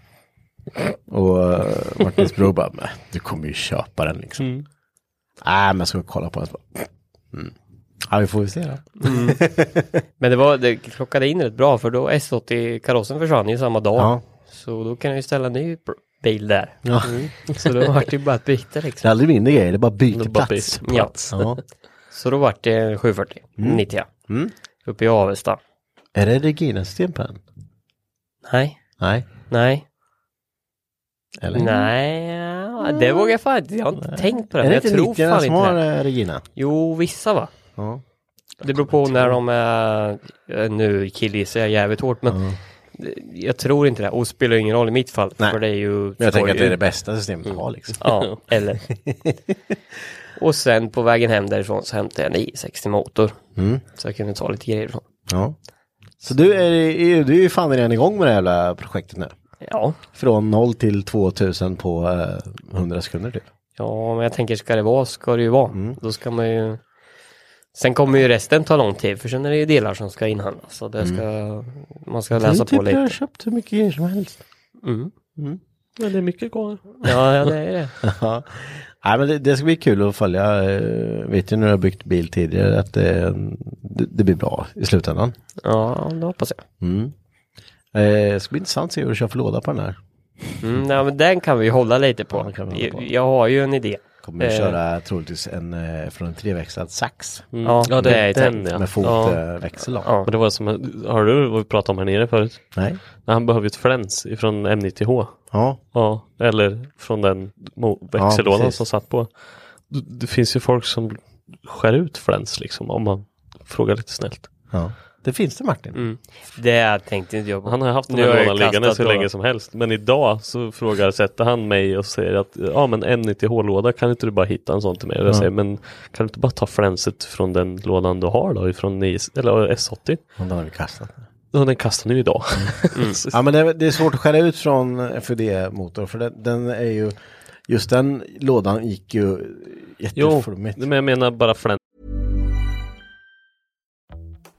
Och uh, Martins bror bara, men du kommer ju köpa den liksom. Mm. Nej, men jag ska kolla på den. Mm. Ja, vi får väl se då. Men det var, det klockade in rätt bra för då S80-karossen försvann ju samma dag. Ja. Så då kan jag ju ställa en ny bil där. Ja. Mm. Så då var det ju bara ett byte Det är liksom. aldrig mindre grejer, det är bara byter Det bara plats. Ja. plats. Så då var det 740, 90 Mm. uppe i Avesta. Är det Regina-system på den? Nej, Nej. nej, Eller? nej, ja, det vågar jag fan inte. Jag har inte tänkt på det. Är det jag inte tror 90 fan som inte har det. eh, Regina? Jo, vissa va? Ja. Det beror på när de är, eh, nu killgissar jag jävligt hårt men jag tror inte det. Och spelar ingen roll i mitt fall. Nej. För det är ju Men jag tänker att det är det bästa systemet att ha liksom. Ja, eller. och sen på vägen hem därifrån så hämtade jag en i60 motor. Mm. Så jag kunde ta lite grejer ifrån. Ja. Så du är, är, du är ju fan redan igång med det här jävla projektet nu. Ja, Från 0 till 2000 på eh, 100 sekunder typ. ja, men jag tänker ska det vara ska det ju vara. Då ska man ju Sen kommer ju resten ta lång tid för sen är det ju delar som ska inhandlas. Så det ska, man ska läsa du på typ har lite. köpt hur mycket grejer som helst. Mm. Men det är mycket kvar. Ja, ja det är det. Ja. Nej, men det, det ska bli kul att följa. eh, Vet ju när du har byggt bil tidigare att det, det, det blir bra i slutändan. Ja, det hoppas jag. Mm. Eh, det ska bli intressant att se hur du kör för låda på den här. Mm, nej, men den kan vi hålla lite på. Ja, den kan vi hålla på. Jag, jag har ju en idé. Kommer Eh. köra troligtvis en eh, från en treväxlad sax Mm. Ja, ja, det är den ja. med ja. fotväxel. Ja. Ja. Men det var som, har du vad vi pratade om här nere förut? Nej. Nej, han behöver ju ett fläns ifrån M90H. Ja. Ja, eller från den växellådan precis. som satt på. Det, det finns ju folk som skär ut fläns liksom om man frågar lite snällt. ja. Det finns det Martin. Mm. Det tänkte inte jag på. Han har haft den Nu här lådan liggande så då. länge som helst. Men idag så frågar, sätter han mig och säger att ja men M90H-låda kan inte du bara hitta en sån till mig? Och jag Ja. säger men kan du inte bara ta flänset från den lådan du har då ifrån IS, eller S80? Och den har vi kastat. Och den kastar ni ju idag. Så- Ja men det, det är svårt att skära ut från FUD-motor för den, den är ju Just den lådan gick ju jo, jätteflummigt. men jag menar bara.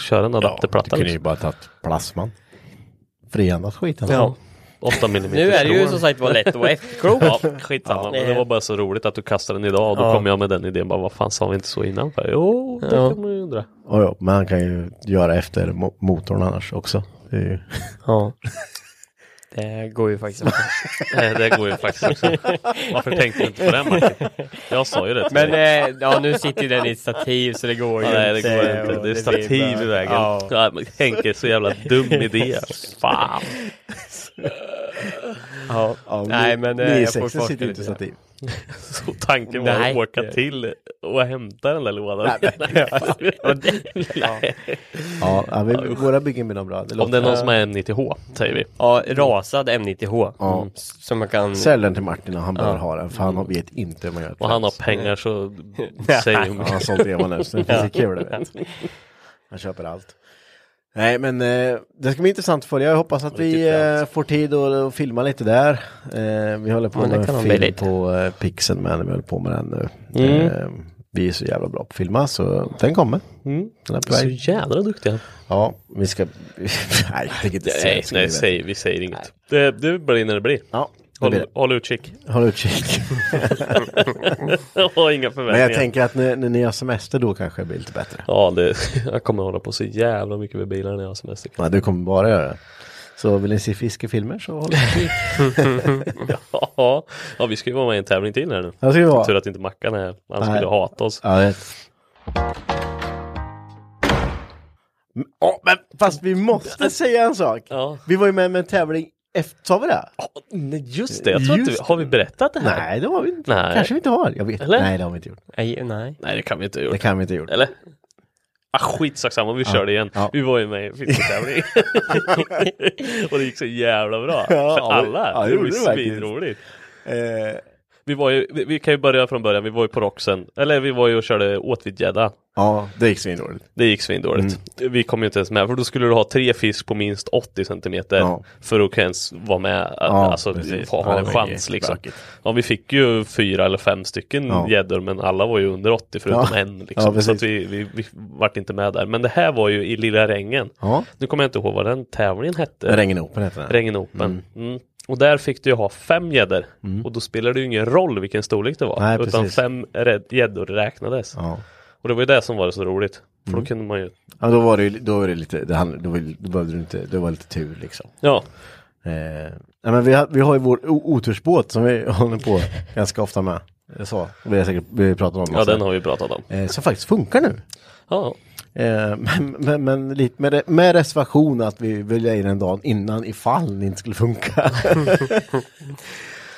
köra en du adapterplatta. kunde ju liksom. bara tagit plasman. Frihandat skiten. Ja. 8 mm Nu är det ju som sagt var lätt att vara efterklok. Ja, skitsamma. Men det var bara så roligt att du kastade den idag och då Ja. kom jag med den idén. Bara, vad fan sa vi inte så innan? Bara, jo, det Ja. kan man ju undra. Ja, men han kan ju göra efter mo- motorn annars också. Det är ju... Ja. Det går ju faktiskt inte. Nej, det går ju faktiskt också. Varför tänkte du inte på den Martin? Jag sa ju det till Men dig. eh, ja, nu sitter ju den i ett stativ så det går ju Ja, nej, det inte. går inte. Det är stativ bara- i vägen. Ja. Henke, så jävla dum idé. Fan. Ja. Ja, Nej, men, eh, jag får 960 forska sitter inte stativ. Så tanken var Nej. att åka till och hämta den där lådan. Nej. Ja, ja vi, våra byggen blir nog bra. Det Om det är någon som är M90H, säger vi. Ja, rasad M90H. Ja. Mm. Som man kan... Sälj den till Martin och han bör Ja. ha den. För han vet inte hur man gör Och han har pengar så säger Ja, han har sålt Eva nu så det finns kul det vet. Han köper allt. Nej men eh, det ska bli intressant att följa. Jag hoppas att vi eh, får tid att, filma lite där. Eh, vi håller på det med en film på eh, Pixen men vi håller på med den nu. Mm. Eh, vi är så jävla bra på att filma så den kommer. Mm. Den är på Så väg. jävla duktiga. Ja, vi ska... nej, jag inte säga. Nej, nej vi- säg, vi säger inget. Det, det blir när det blir. Ja, Håll, det. håll utkik. Håll utkik. Och inga Men förväntningar. jag tänker att när, när ni har semester då kanske det blir lite bättre. Ja, det, jag kommer hålla på så jävla mycket med bilar när jag har semester. Ja, du kommer bara göra det. Så vill ni se fiskefilmer så håll utkik. Ja, ja, vi ska ju vara med i en tävling till här nu. Det ska vara. Tur att inte Mackan är här. Han skulle hata oss. Ja, jag. Men- Ja, men fast vi måste säga en sak. Ja. Vi var ju med med en tävling efter, sa vi det? Nej, just det. Jag tror inte, Just vi- har vi berättat det här? Nej, det har vi inte. Nej. Kanske vi inte har. Jag vet Eller? Nej, det har vi inte gjort. Nej, nej. Nej, det kan vi inte ha gjort. Det kan vi inte gjort. Eller? Ah, skitsak samma, vi kör det igen. Ja. Vi var ju med i en fisketävling. och det gick så jävla bra. Ja, För ja, alla. ja, det det var ju svinroligt. Eh, Vi, var ju, vi, vi kan ju börja från början. Vi var ju på Roxen. Eller vi var ju och körde åtvidgädda. ja, det gick svinroligt. Det gick svindåligt. Vi kom ju inte ens med. För då skulle du ha tre fisk på minst 80 centimeter. Ja. För att ens vara med. Ja, alltså precis. Ja, ha det en chans liksom. Ja, vi fick ju fyra eller fem stycken Ja. gäddor. Men alla var ju under 80 förutom Ja. en. Ja, Liksom. så att vi, vi, vi vart inte med där. Men det här var ju i Lilla Rängen. Ja, Nu kommer jag inte ihåg vad den tävlingen hette. Rängen Open heter den. Rängen Open. Mm. Och där fick du ju ha fem gäddor. Och då spelade det ju ingen roll vilken storlek det var. Nej, utan precis. fem gäddor räknades. Ja. Och det var ju det som var så roligt. För då kunde man ju, Ja, då var det, då var det lite, det handlade, då, var- då behövde du inte, det var lite tur liksom. ja, Eh, men vi, har, vi har ju vår otursbåt som vi håller på ganska ofta med. Det Så, vi har säkert pratat om. ja den har vi pratat om. eh, som faktiskt funkar nu. Ja, Eh, men, men, men lite med, med reservation att vi vill in en dag innan ifall det inte skulle funka.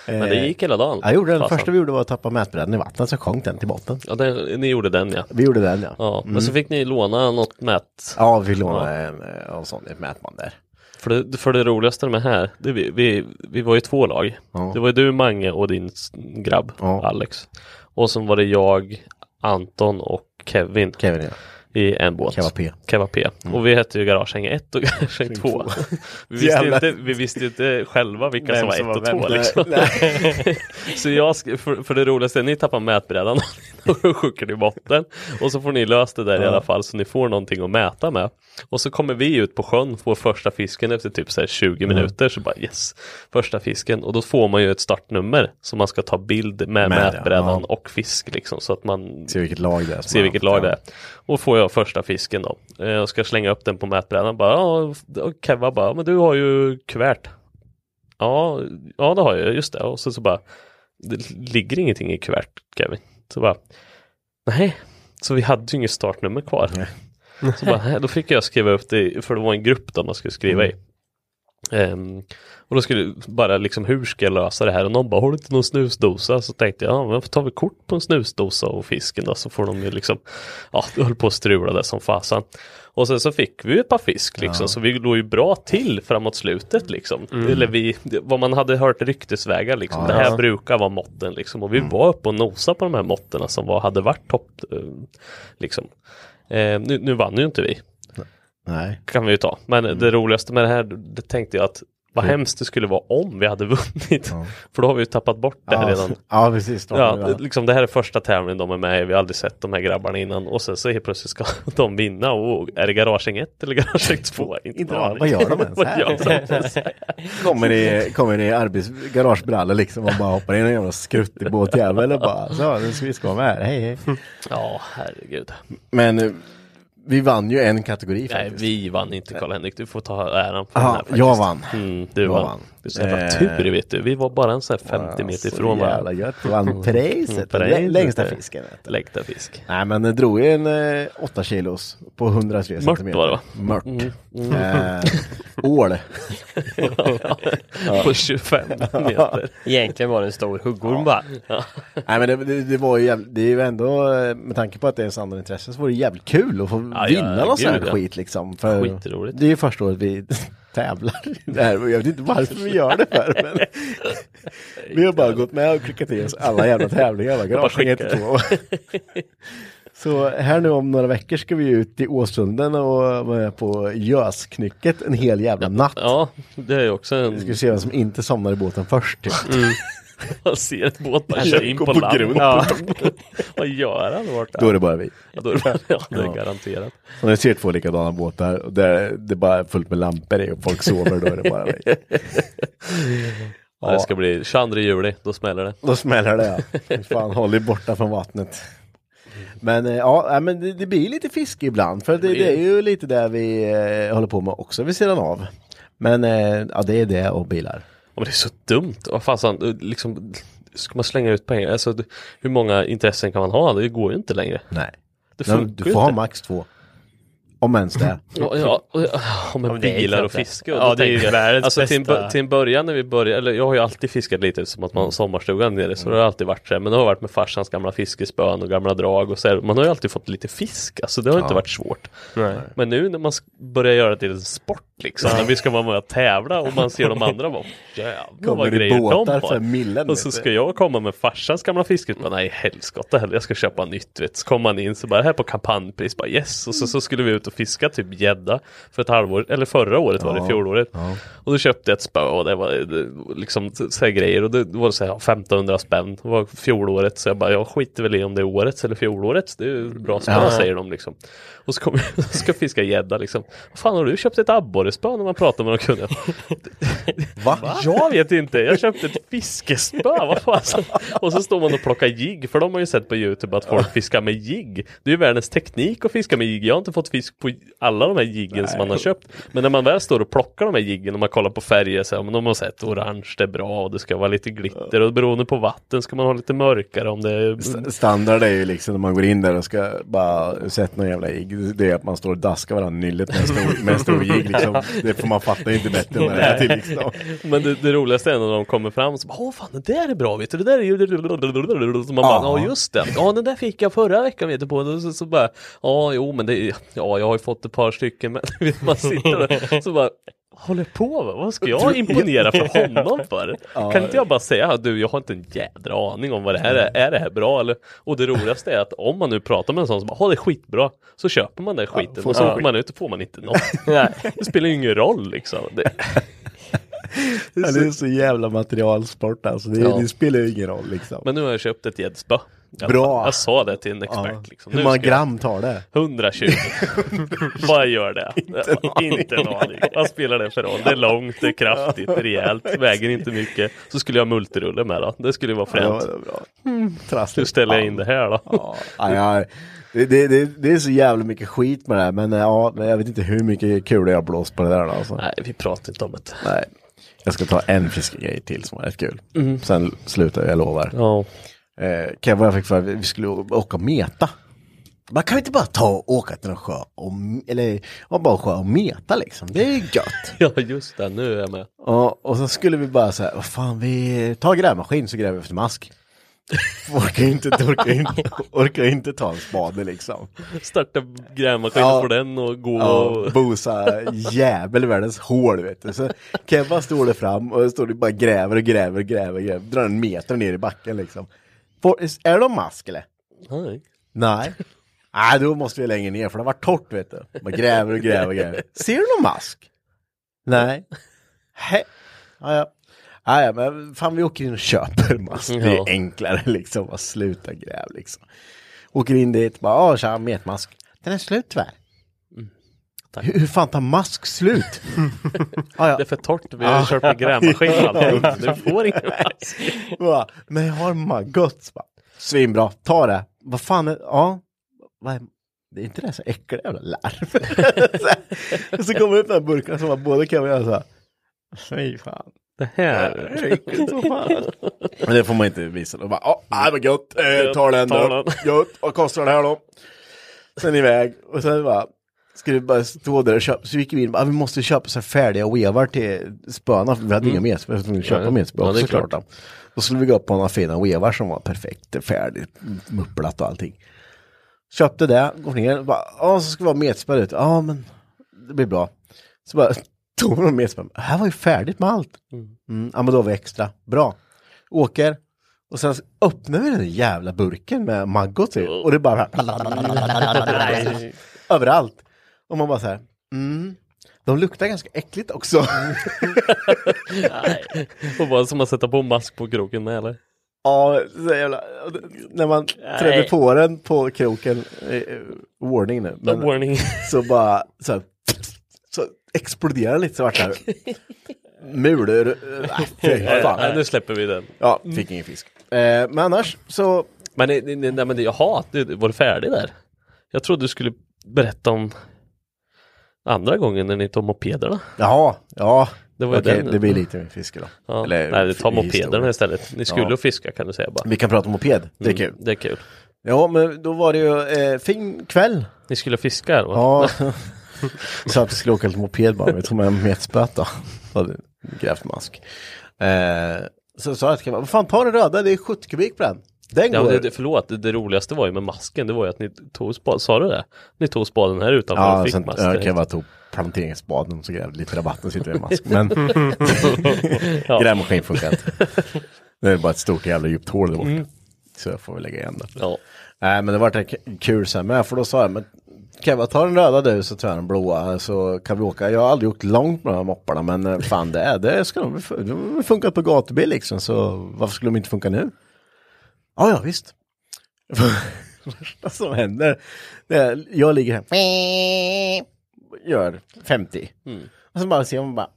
men det gick hela dagen. Jag gjorde den första vi gjorde var att tappa mätbrädan i vattnet så sjönk den till botten. Ja, den, ni gjorde den ja. Vi gjorde den ja. Ja, men så fick ni låna något mät. Ja, vi lånade en, eh, en sån, ett mätband där. För det, för det roligaste med här, det, vi, vi, vi var ju två lag. Ja. Det var ju du, Mange och din grabb, Ja. Alex. Och sen var det jag, Anton och Kevin Kevin ja. I en båt. Keva P. Keva P. Och vi hette ju Garagehäng 1 och Garagehäng 2. Vi visste, ju inte, vi visste ju inte själva vilka Vem som var som 1 var och 2 vem. liksom. Så jag, för, för det roligaste, ni tappar mätbrädan och sjunker i botten. Och så får ni lösa det där i alla fall så ni får någonting att mäta med. Och så kommer vi ut på sjön, får första fisken efter typ så här 20 minuter. Så bara yes, första fisken. Och då får man ju ett startnummer. Så man ska ta bild med, Med, mätbrädan Ja. och fisk liksom. Så att man Se vilket lag det är. som Se har vilket lag det är. Och får jag första fisken då. Eh, och ska slänga upp den på mätbrädan. Bara, ja, Keva bara, men du har ju kuvert. Ja, ja det har jag, just det. Och så, så bara, det ligger ingenting i kuvert Kevin. Så bara, nej. Så vi hade ju inget startnummer kvar. Så bara, "Nej." då fick jag skriva upp det, för det var en grupp då man skulle skriva i. Ehm, och då skulle bara liksom hur ska jag lösa det här? Och någon bara, har du inte någon snusdosa? Så tänkte jag, ja men tar vi kort på en snusdosa och fisken då så får de ju liksom, ja det höll på att strula det som fasan. Och sen så fick vi ett par fisk liksom, så vi låg ju bra till framåt slutet liksom. Eller vi, vad man hade hört ryktesvägar liksom, det här brukar vara måtten liksom. Och vi var uppe och nosade på de här måtterna som var, hade varit topp, eh, liksom. Eh, nu, nu vann ju inte vi, Nej. kan vi ju ta. Men det roligaste med det här, det tänkte jag att vad hemskt det skulle vara om vi hade vunnit. För då har vi ju tappat bort det här Ja, redan. ja, precis. Ja, ja, det- liksom det här är första tävlingen de är med i. Vi har aldrig sett de här grabbarna innan. Och sen så helt plötsligt ska de vinna. Och är det Garagehäng 1 eller Garagehäng 2? Inte, en vad- aning. vad gör de ens här? gör de ens? Kommer i, kommer i arbets, garagebrallor liksom och bara hoppar in i en jävla skruttig båtjävel och bara så, nu ska vi ska vara med här, hej hej. Ja, herregud. Men vi vann ju en kategori Nej, faktiskt. vi vann inte Karl-Henrik. Du får ta äran för den här faktiskt. jag vann. Mm, du Jag vann. vann. Så jävla Eh, tur vet du. Vi var bara en sån här 50 meter Så ifrån jävla varandra. gött. Det vann priset, Mm, priset, längsta fisken. Läckta fisk. Nej men det drog ju en eh, 8 kilos på 103 Mört centimeter. var det, va? Mört. Mm. Eh, ål. På 25 meter. Egentligen var det en stor huggorm bara. Nej men det, det, det var ju jävligt, det är ju ändå eh, med tanke på att det är en standardintresse så var det jävligt kul att få Ja, vinna ja, någon sån här skit liksom. För Skitroligt. Det är ju första året vi tävlar. Nej, jag vet inte varför vi gör det för men Vi har bara gått med och klickat i oss alla jävla tävlingar. Bara Garage 1 skickar. och 2. Så här nu om några veckor ska vi ut i Åsunden och vara med på Gösknycket en hel jävla natt. Ja, det är också en... Vi ska se vem som inte somnar i båten först. Typ. Man ser ett båt bara köra in på, på land. grund. Ja. Vad gör han borta? Då är det bara vi. Ja, då är det, ja, det är garanterat. Och när jag ser två likadana båtar och där det bara är fullt med lampor i och folk sover, då är det bara vi. Ja. Det ska bli 22 juli, då smäller det. Då smäller det ja. Fan, håll er borta från vattnet. Men eh, ja, men det, det blir lite fiske ibland, för det, det är ju lite där vi eh, håller på med också vid sidan av. Men eh, ja, det är det och bilar. Men det är så dumt. Vad fasen, liksom, ska man slänga ut pengar? Alltså, hur många intressen kan man ha? Det går ju inte längre. Nej. Det funkar du får ha inte. max två. Om ens det. Ja, ja, det är bilar och fiske. Och Ja, det är ju världens alltså, till, en till en början när vi började, eller jag har ju alltid fiskat lite som att man har sommarstugan nere så det har alltid varit så här, men det har varit med farsans gamla fiskespön och gamla drag och så här, man har ju alltid fått lite fisk, alltså det har inte varit svårt. Nej. Men nu när man börjar göra det till en sport liksom, när vi ska vara med och tävla och man ser de andra bara jävlar vad grejer de båtar för har. millen, Och så ska jag komma med farsans gamla fiskespön, nej helskotta heller, jag ska köpa nytt vet. Så kommer man in så bara här på kampanjpris, bara yes, och så, så skulle vi ut och fiskade typ gädda för ett halvår, eller förra året var det, fjolåret. Och då köpte jag ett spö och det var det, liksom så här grejer och det var så här 1500 spänn. Det var fjolåret så jag bara, jag skiter väl i om det är årets eller fjolårets. Det är ju bra spö Ja. säger de liksom. Och så kommer jag ska fiska gädda liksom. Vad fan har du köpt ett abborrespö när man pratar med de kunniga? Va? Jag vet inte, jag köpte ett fiskespö, vad fan? Och så står man och plockar jigg, för de har ju sett på Youtube att folk fiskar med jigg. Det är ju världens teknik att fiska med jigg. Jag har inte fått fisk på alla de här jiggen som man har köpt. Men när man väl står och plockar de här jiggen och man kollar på färger så här, men de har sett orange, det är bra och det ska vara lite glitter och beroende på vatten ska man ha lite mörkare om det är St- Standard är ju liksom när man går in där och ska bara sätta någon jävla jigg. Det är att man står och daskar varandra nyllet med en stor, med en stor jigg liksom. Det får man fatta inte bättre än det är till liksom. Men det, det roligaste är när de kommer fram så bara, åh fan det där är bra vet du, det där är ju... Så man bara, ja just det, ja den där fick jag förra veckan vet du på, och så, så bara, ja jo men det ja jag har ju fått ett par stycken men man sitter där så bara Håller på va? Vad ska jag imponera för honom för? Kan inte jag bara säga du jag har inte en jädra aning om vad det här är, är det här bra eller? Och det roligaste är att om man nu pratar med en sån som bara, ja det är skitbra Så köper man den skiten och så åker man ut och får man inte något Det spelar ju ingen roll liksom det, det är så jävla materialsport alltså. Det, det spelar ju ingen roll liksom. Men nu har jag köpt ett gäddspö. Bra. Jag sa det till en expert. Ja. Liksom. Hur Nu många gram tar det? 120. Vad gör det? inte en aning. Vad spelar det för roll? Det är långt, det är kraftigt, rejält, väger inte mycket. Så skulle jag ha multirulle med då. Det skulle ju vara Ja, fränt. det är bra. Trassligt. Hur ställer jag in det här då? Ja, ja, ja. Det, det, det, det är så jävla mycket skit med det här, men ja, men jag vet inte hur mycket kul jag har blåst på det där alltså. Nej, vi pratar inte om det. Nej. Jag ska ta en fiskegrej till som var rätt kul. Sen slutar jag, jag lovar. Ja. Eh, och jag fick för att vi skulle åka och meta. Man kan inte bara ta och åka till en sjö och, eller ja, bara sjö och meta liksom. Det är ju gött. ja, just det. Nu är jag med. och, och så skulle vi bara säga, vad fan vi tar grävmaskin så gräver vi efter mask. orkar inte, orkar inte, orkar inte ta en spade liksom. Starta grävmaskinen Ja. på den och gå Ja, och... bosa jävel världens hål vet du. Så Kevin står där fram och står och bara gräver och gräver och gräver, och gräver. Drar en meter ner i backen liksom. Får, är de mask eller? Nej. Nej. Nej, då måste vi längre ner för det var torrt vet du. Man gräver och gräver och gräver. Ser du någon mask? Nej. He. Ja, ja. Ja, ja, men fan vi åker in och köper mask. Det är Ja. enklare liksom. Bara sluta gräv liksom. Åker in dit, bara, ja tja, metmask. Den är slut tyvärr. Tack. hur, fan tar mask slut? ja, ja. Det är för torrt. Vi har kört med grävmaskin allting. Du får ingen mask. Men jag har maggot. Bara, Svinbra, ta det. Vad fan är, ja. Vad är, det är inte det så äckliga jävla larv. så, så kommer det upp den här burken som var både kan göra så här. Fy fan. Det här. Är äckligt som fan. Men det får man inte visa. Då bara, ja, nej men gött, eh, ta den då. den. Gött, vad kostar det här då? Sen iväg, och sen bara, ska du bara stå där och köpa, så gick vi in, "Ah, vi måste köpa så här färdiga vevar till spöna, vi hade inga metspö, så vi köpa Ja, ja, också är klart. såklart. Då. Då skulle vi gå upp på några fina vevar som var perfekt, färdigt, mupplat och allting. Köpte det, går ner, och bara, ja så ska vi ha metspö ut, ja men det blir bra. Så bara tog de metspö, här var ju färdigt med allt. Mm, ja men då har vi extra, bra. Åker, och sen öppnar vi den jävla burken med maggot och det bara överallt. Och man bara så här, mm. De luktar ganska äckligt också. Och bara som att sätta på mask på kroken med eller? ja, så jävla, när man trädde på den på kroken, eh, warning nu, men Warning. så bara så, här, så exploderar lite så vart det här mulor, fy Nej, fan. nu släpper vi den. Ja, fick ingen fisk. Eh, men annars så, Men, nej, nej, nej, men du, var du färdig där? Jag trodde du skulle berätta om andra gången när ni tog mopederna. jaha, ja, Det var okej, den- det blir lite mer fiske då. Ja. Eller nej, ta mopederna istället. Ni skulle Ja. fiska kan du säga bara. Vi kan prata om moped, det är kul. Mm, det är kul. Ja, men då var det ju eh, fin kväll. Ni skulle fiska va? Ja. Så att vi skulle åka lite moped bara, vi tog med en metspöt då. Hade grävt mask. Eh, så sa jag till vad fan ta den röda, det är 70 kubik på den. Den Ja, går. det, förlåt, det, det roligaste var ju med masken, det var ju att ni tog spaden, sa du det? Ni tog spaden här utanför och ja, fick sen masken. ja, Kevin tog planteringsspaden och så grävde lite rabatt och sitter i en mask. Men Ja. grävmaskin funkar inte. Det är bara ett stort jävla djupt hål där borta. Mm. Så jag får vi lägga igen det. Ja. Nej men det var kul sen med, för då sa jag, men Keva, ta den röda du så tar jag den blåa så kan vi åka. Jag har aldrig åkt långt med de här mopparna men eh, fan det, är, det ska de, de har funkat på gatubil liksom så varför skulle de inte funka nu? Ja, ja visst. Vad som händer, det är, jag ligger här, gör 50. Och så bara ser man bara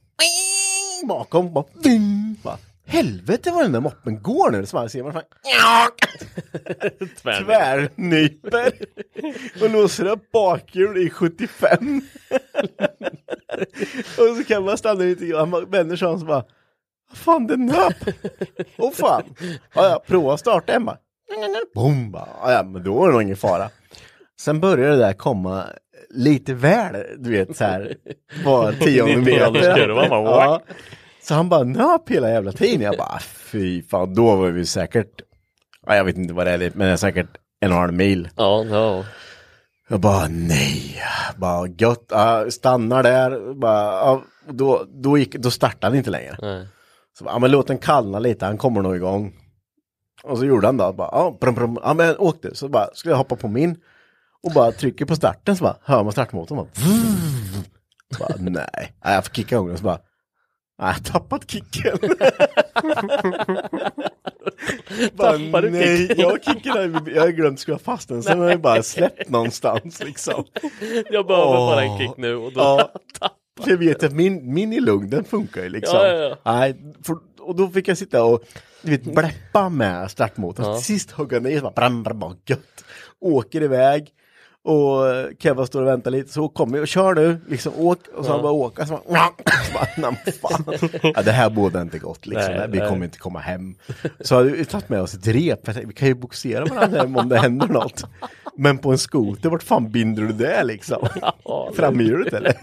bakom, bara, ding, bara helvete vad den där moppen går nu. Så bara ser man fan, tvärnyper och låser upp bakhjul i 75. och så kan man stanna lite grann, man vänder sig om så bara, fan det nöp. Åh fan. Ja, ja, prova att starta Emma. Boom, ja, ja, men då är det nog ingen fara. Sen börjar det där komma lite väl, du vet så här, var tionde meter. 90-årskurvan, bara, Ja. Så han bara nöp hela jävla tiden. Jag bara, fy fan, då var vi säkert, ja, jag vet inte vad det är, men det är säkert en och en halv mil. Ja, ja. Jag bara nej, bara gött, ja, stannar där, bara, ja, då, då, gick, då startade han inte längre. Nej. Så ja men låt den kallna lite, han kommer nog igång. Och så gjorde han då, bara, ja, brum, brum, ja men åk du. Så bara, skulle jag hoppa på min och bara trycker på starten så bara, hör man startmotorn bara, så bara nej, nej, jag får kicka igång den så bara, jag har tappat kicken. bara, du nej, kicken? jag kicken, jag har glömt skruva fast den, sen har jag bara släppt någonstans liksom. Jag behöver bara en kick nu och då Ja, för jag vet att min, min i lugn, den funkar ju liksom. Ja, ja, ja. Nej, för, och då fick jag sitta och du vet, bläppa med startmotorn. Till sist högg jag ner, bara, bram, bram, bram, gött. Åker iväg. Och Keva står och väntar lite, så kommer jag och kör nu, liksom åk, och så han bara åka, så bara, så bara "Nej, men fan. Ja, det här båda inte gott liksom, Nej, vi nej. kommer inte komma hem. Så hade vi tagit med oss ett rep, tänkte, vi kan ju boxera varandra hem om det händer något. Men på en skoter, vart fan binder du det liksom? Framhjulet eller?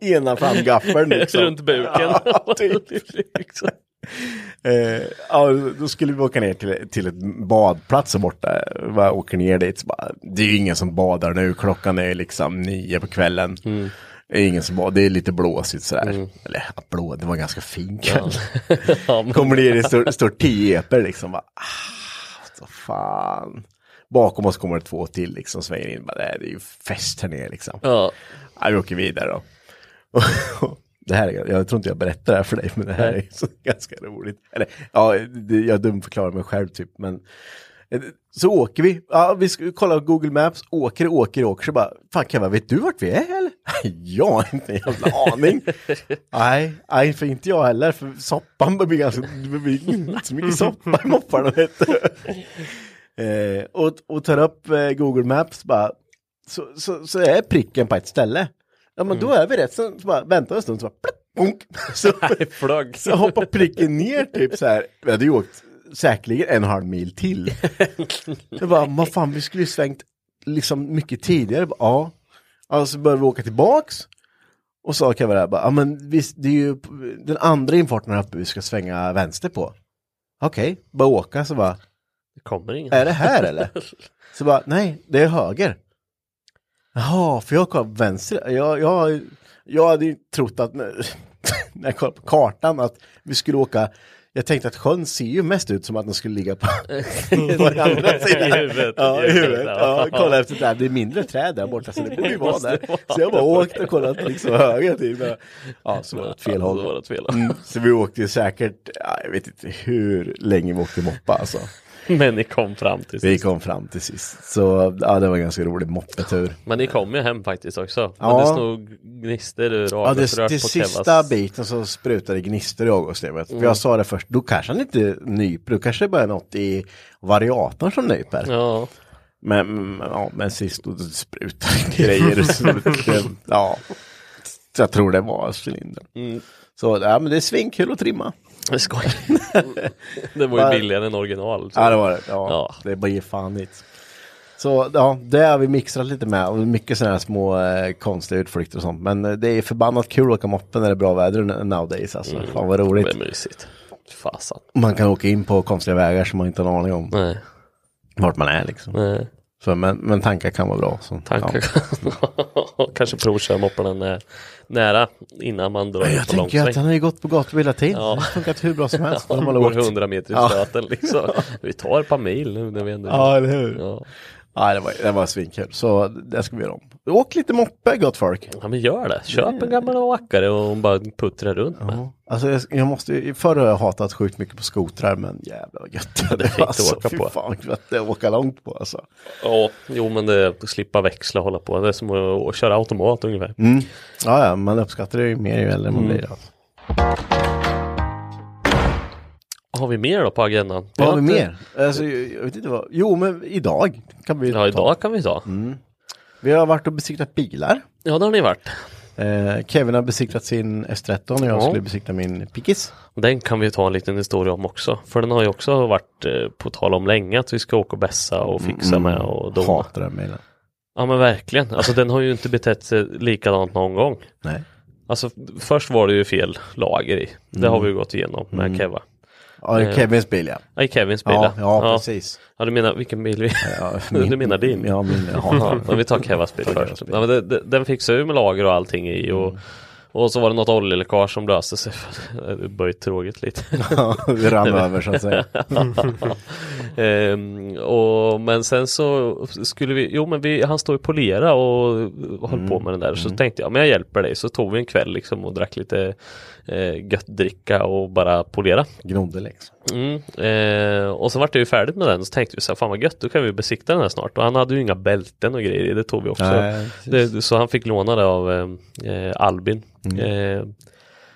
Ena framgaffeln liksom. runt buken. Ja, typ. Eh, ja, då skulle vi åka ner till, till ett badplats borta. Vi åker ner dit. Bara, det är ju ingen som badar nu. Klockan är liksom nio på kvällen. Det är ingen som badar. Det är lite blåsigt sådär. Eller ja, blå, det var ganska fin kväll. Ja, men- Kommer ner, det står, står tio eper liksom. Bara, ah, så fan. Bakom oss kommer det två till liksom. Svänger in. Bara, "Nej, det är ju fest här nere liksom. Ja, Ja, vi åker vidare då. det här, är- jag tror inte jag berättar det här för dig, men det här är så ganska roligt. Eller, ja, jag dumförklarar mig själv typ, men eh, så åker vi, ja, vi ska kolla på Google Maps, åker, åker, åker, så bara, fan Kevin, vet du vart vi är eller? jag har inte en jävla aning. nej, nej, för inte jag heller, för soppan blir ganska, det blir inte så mycket soppa i mopparna vet du. Eh, och, och tar upp eh, Google Maps bara, så, så, så är pricken på ett ställe. Ja men då är vi rätt, så, så bara vänta en stund så bara plupp, bonk. Så, flög. så hoppar pricken ner typ så här. Vi hade ju åkt säkerligen en halv mil till. Jag bara, vad fan vi skulle ju svängt liksom mycket tidigare. Ja. Ja, så började vi åka tillbaks. Och vi där bara, ja men visst, det är ju den andra infarten här uppe vi ska svänga vänster på. Okej, bara åka så bara, Det kommer ingen. är det här eller? Så bara, nej, det är höger. Jaha, för jag kom vänster. Jag, jag, jag hade ju trott att när när jag kollade på kartan att vi skulle åka jag tänkte att sjön ser ju mest ut som att den skulle ligga på, på andra sidan. I huvudet, Ja, i huvudet, ja. Kolla efter det där. Det är mindre träd där borta så det borde ju vara där. Så jag bara åkte och kollade liksom höger typ. Ja, så var det åt fel håll. så fel. Mm, så vi åkte ju säkert, ja, jag vet inte hur länge vi åkte moppa alltså. Men ni kom fram till Vi sist. kom fram till sist. Så ja, det var en ganska rolig moppetur. Men ni kom ju hem faktiskt också. Men Ja. det stod gnister ur Ja, det, till på sista Kevas. biten så sprutade gnistor i avgassystemet. Mm. För jag sa det först, då kanske han inte nyper, då kanske det bara är något i variatorn som nyper. Ja, Men, men, ja, men sist då sprutade grejer. så ja, jag tror det var cylindern. Mm. Så ja, men det är svinkul att trimma. Jag skojar. det var Va- ju billigare än original. så- Ja, det var det. Ja, Ja. det blir fan hit. Så ja, det har vi mixat lite med och mycket sådana här små eh, konstiga utflykter och sånt. Men eh, det är förbannat kul att åka moppe när det är bra väder nowadays alltså. Fan vad roligt. Det är mysigt. Fasan. Man kan åka in på konstiga vägar som man inte har en aning om Nej, vart man är liksom. nej. Så, men, men tankar kan vara bra. Så, Tankar. Kanske provköra mopparna nä nära innan man drar Ja. Jag tänker att han har ju gått på gatubil hela tiden. Ja. Det har funkat hur bra som helst. Man har går åkt. 100 meter i Ja. stöten liksom. Vi tar ett par mil nu när vi ändå Ja, eller hur? Ja. Nej, det var, det var svinkul. Så det ska vi göra om. Åk lite moppe gott folk. Ja men gör det. Köp en gammal rackare och bara puttra runt med. Alltså jag, jag måste, förr har jag hatat sjukt mycket på skotrar men jävlar vad gött det är fint att alltså, åka fy på. fan det är att åka långt på alltså. Ja, jo men det att slippa växla och hålla på. Det är som att, att köra automat ungefär. Mm. Ja, ja, man uppskattar det ju mer ju äldre man Mm. blir. Alltså. Har vi mer då på agendan? Vad har vi inte- mer? Alltså, jag vet inte vad. Jo, men idag kan vi Ja, ta. Mm. idag kan vi ta. Vi har varit och besiktat bilar. Ja, det har ni varit. Eh, Kevin har besiktat sin S13 och jag Ja. skulle besikta min Pickis. Den kan vi ta en liten historia om också. För den har ju också varit eh, på tal om länge att vi ska åka och bässa och fixa med och doma. Hatar den bilen. Ja men verkligen. Alltså den har ju inte betett sig likadant någon gång. Nej. Alltså först var det ju fel lager i. Det har vi ju gått igenom med Keva. Ja, Eh, Kevins bil ja. Ja, i Kevins bil Ja, ja, precis. Ja, du menar vilken bil vi... Ja, du menar din? Ja, min. Ja, Ja. vi tar Kevas bil först. Ja, men det, det, den fixade ju med lager och allting i och, och så var det något oljeläckage som löste sig. Böjt tråget lite. Ja, det rann över så att säga. Ehm, och, men sen så skulle vi, jo men vi, han står ju polera och höll på med den där. Så tänkte jag, men jag hjälper dig. Så tog vi en kväll liksom och drack lite eh, gött dricka och bara polera. Gnodde liksom. Mm, eh, och så vart det ju färdigt med den så tänkte vi så här, fan vad gött, då kan vi besikta den här snart. Och han hade ju inga bälten och grejer det tog vi också. Nej, det, så han fick låna det av eh, eh, Albin. Mm. Eh,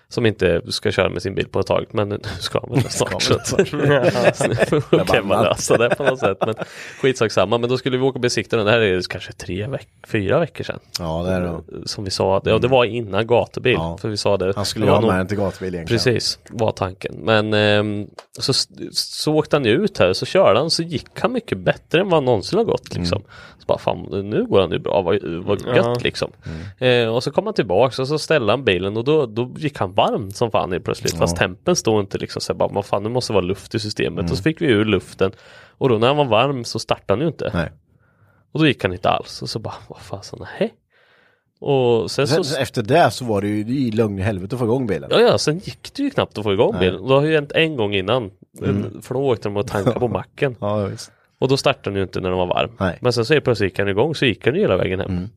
som inte ska köra med sin bil på ett tag, men nu ska han väl snart. så kan man lösa det på något sätt. Men skitsak samma, men då skulle vi åka och besikta den. Det här är kanske tre veck fyra veckor sedan. Ja, det är det. Som vi sa, ja, det var innan gatubil. Ja. För vi sa det. Han skulle ha med den till gatubil egentligen. Precis, var tanken. Men ehm, så, så åkte han ut här, så körde han, så gick han mycket bättre än vad han någonsin har gått liksom. Så bara fan, nu går han ju bra, vad, vad gött Ja. liksom. Eh, och så kom han tillbaks och så ställde han bilen och då, då gick han varm som fan helt plötsligt. Fast tempen stod inte liksom så bara, vad fan det måste vara luft i systemet. Och så fick vi ur luften. Och då när han var varm så startade han ju inte. Nej. Och då gick han inte alls. Och så bara, vad fasen, nej. Och sen så... Sen, efter det så var det ju i lugn i helvete att få igång bilen. Ja, ja, sen gick det ju knappt att få igång Nej. bilen. Det har ju hänt en gång innan. För då åkte de och tankade på macken. Ja, visst. Och då startade den ju inte när den var varm. Nej. Mm. Men sen så är plötsligt gick han igång så gick han ju hela vägen hem.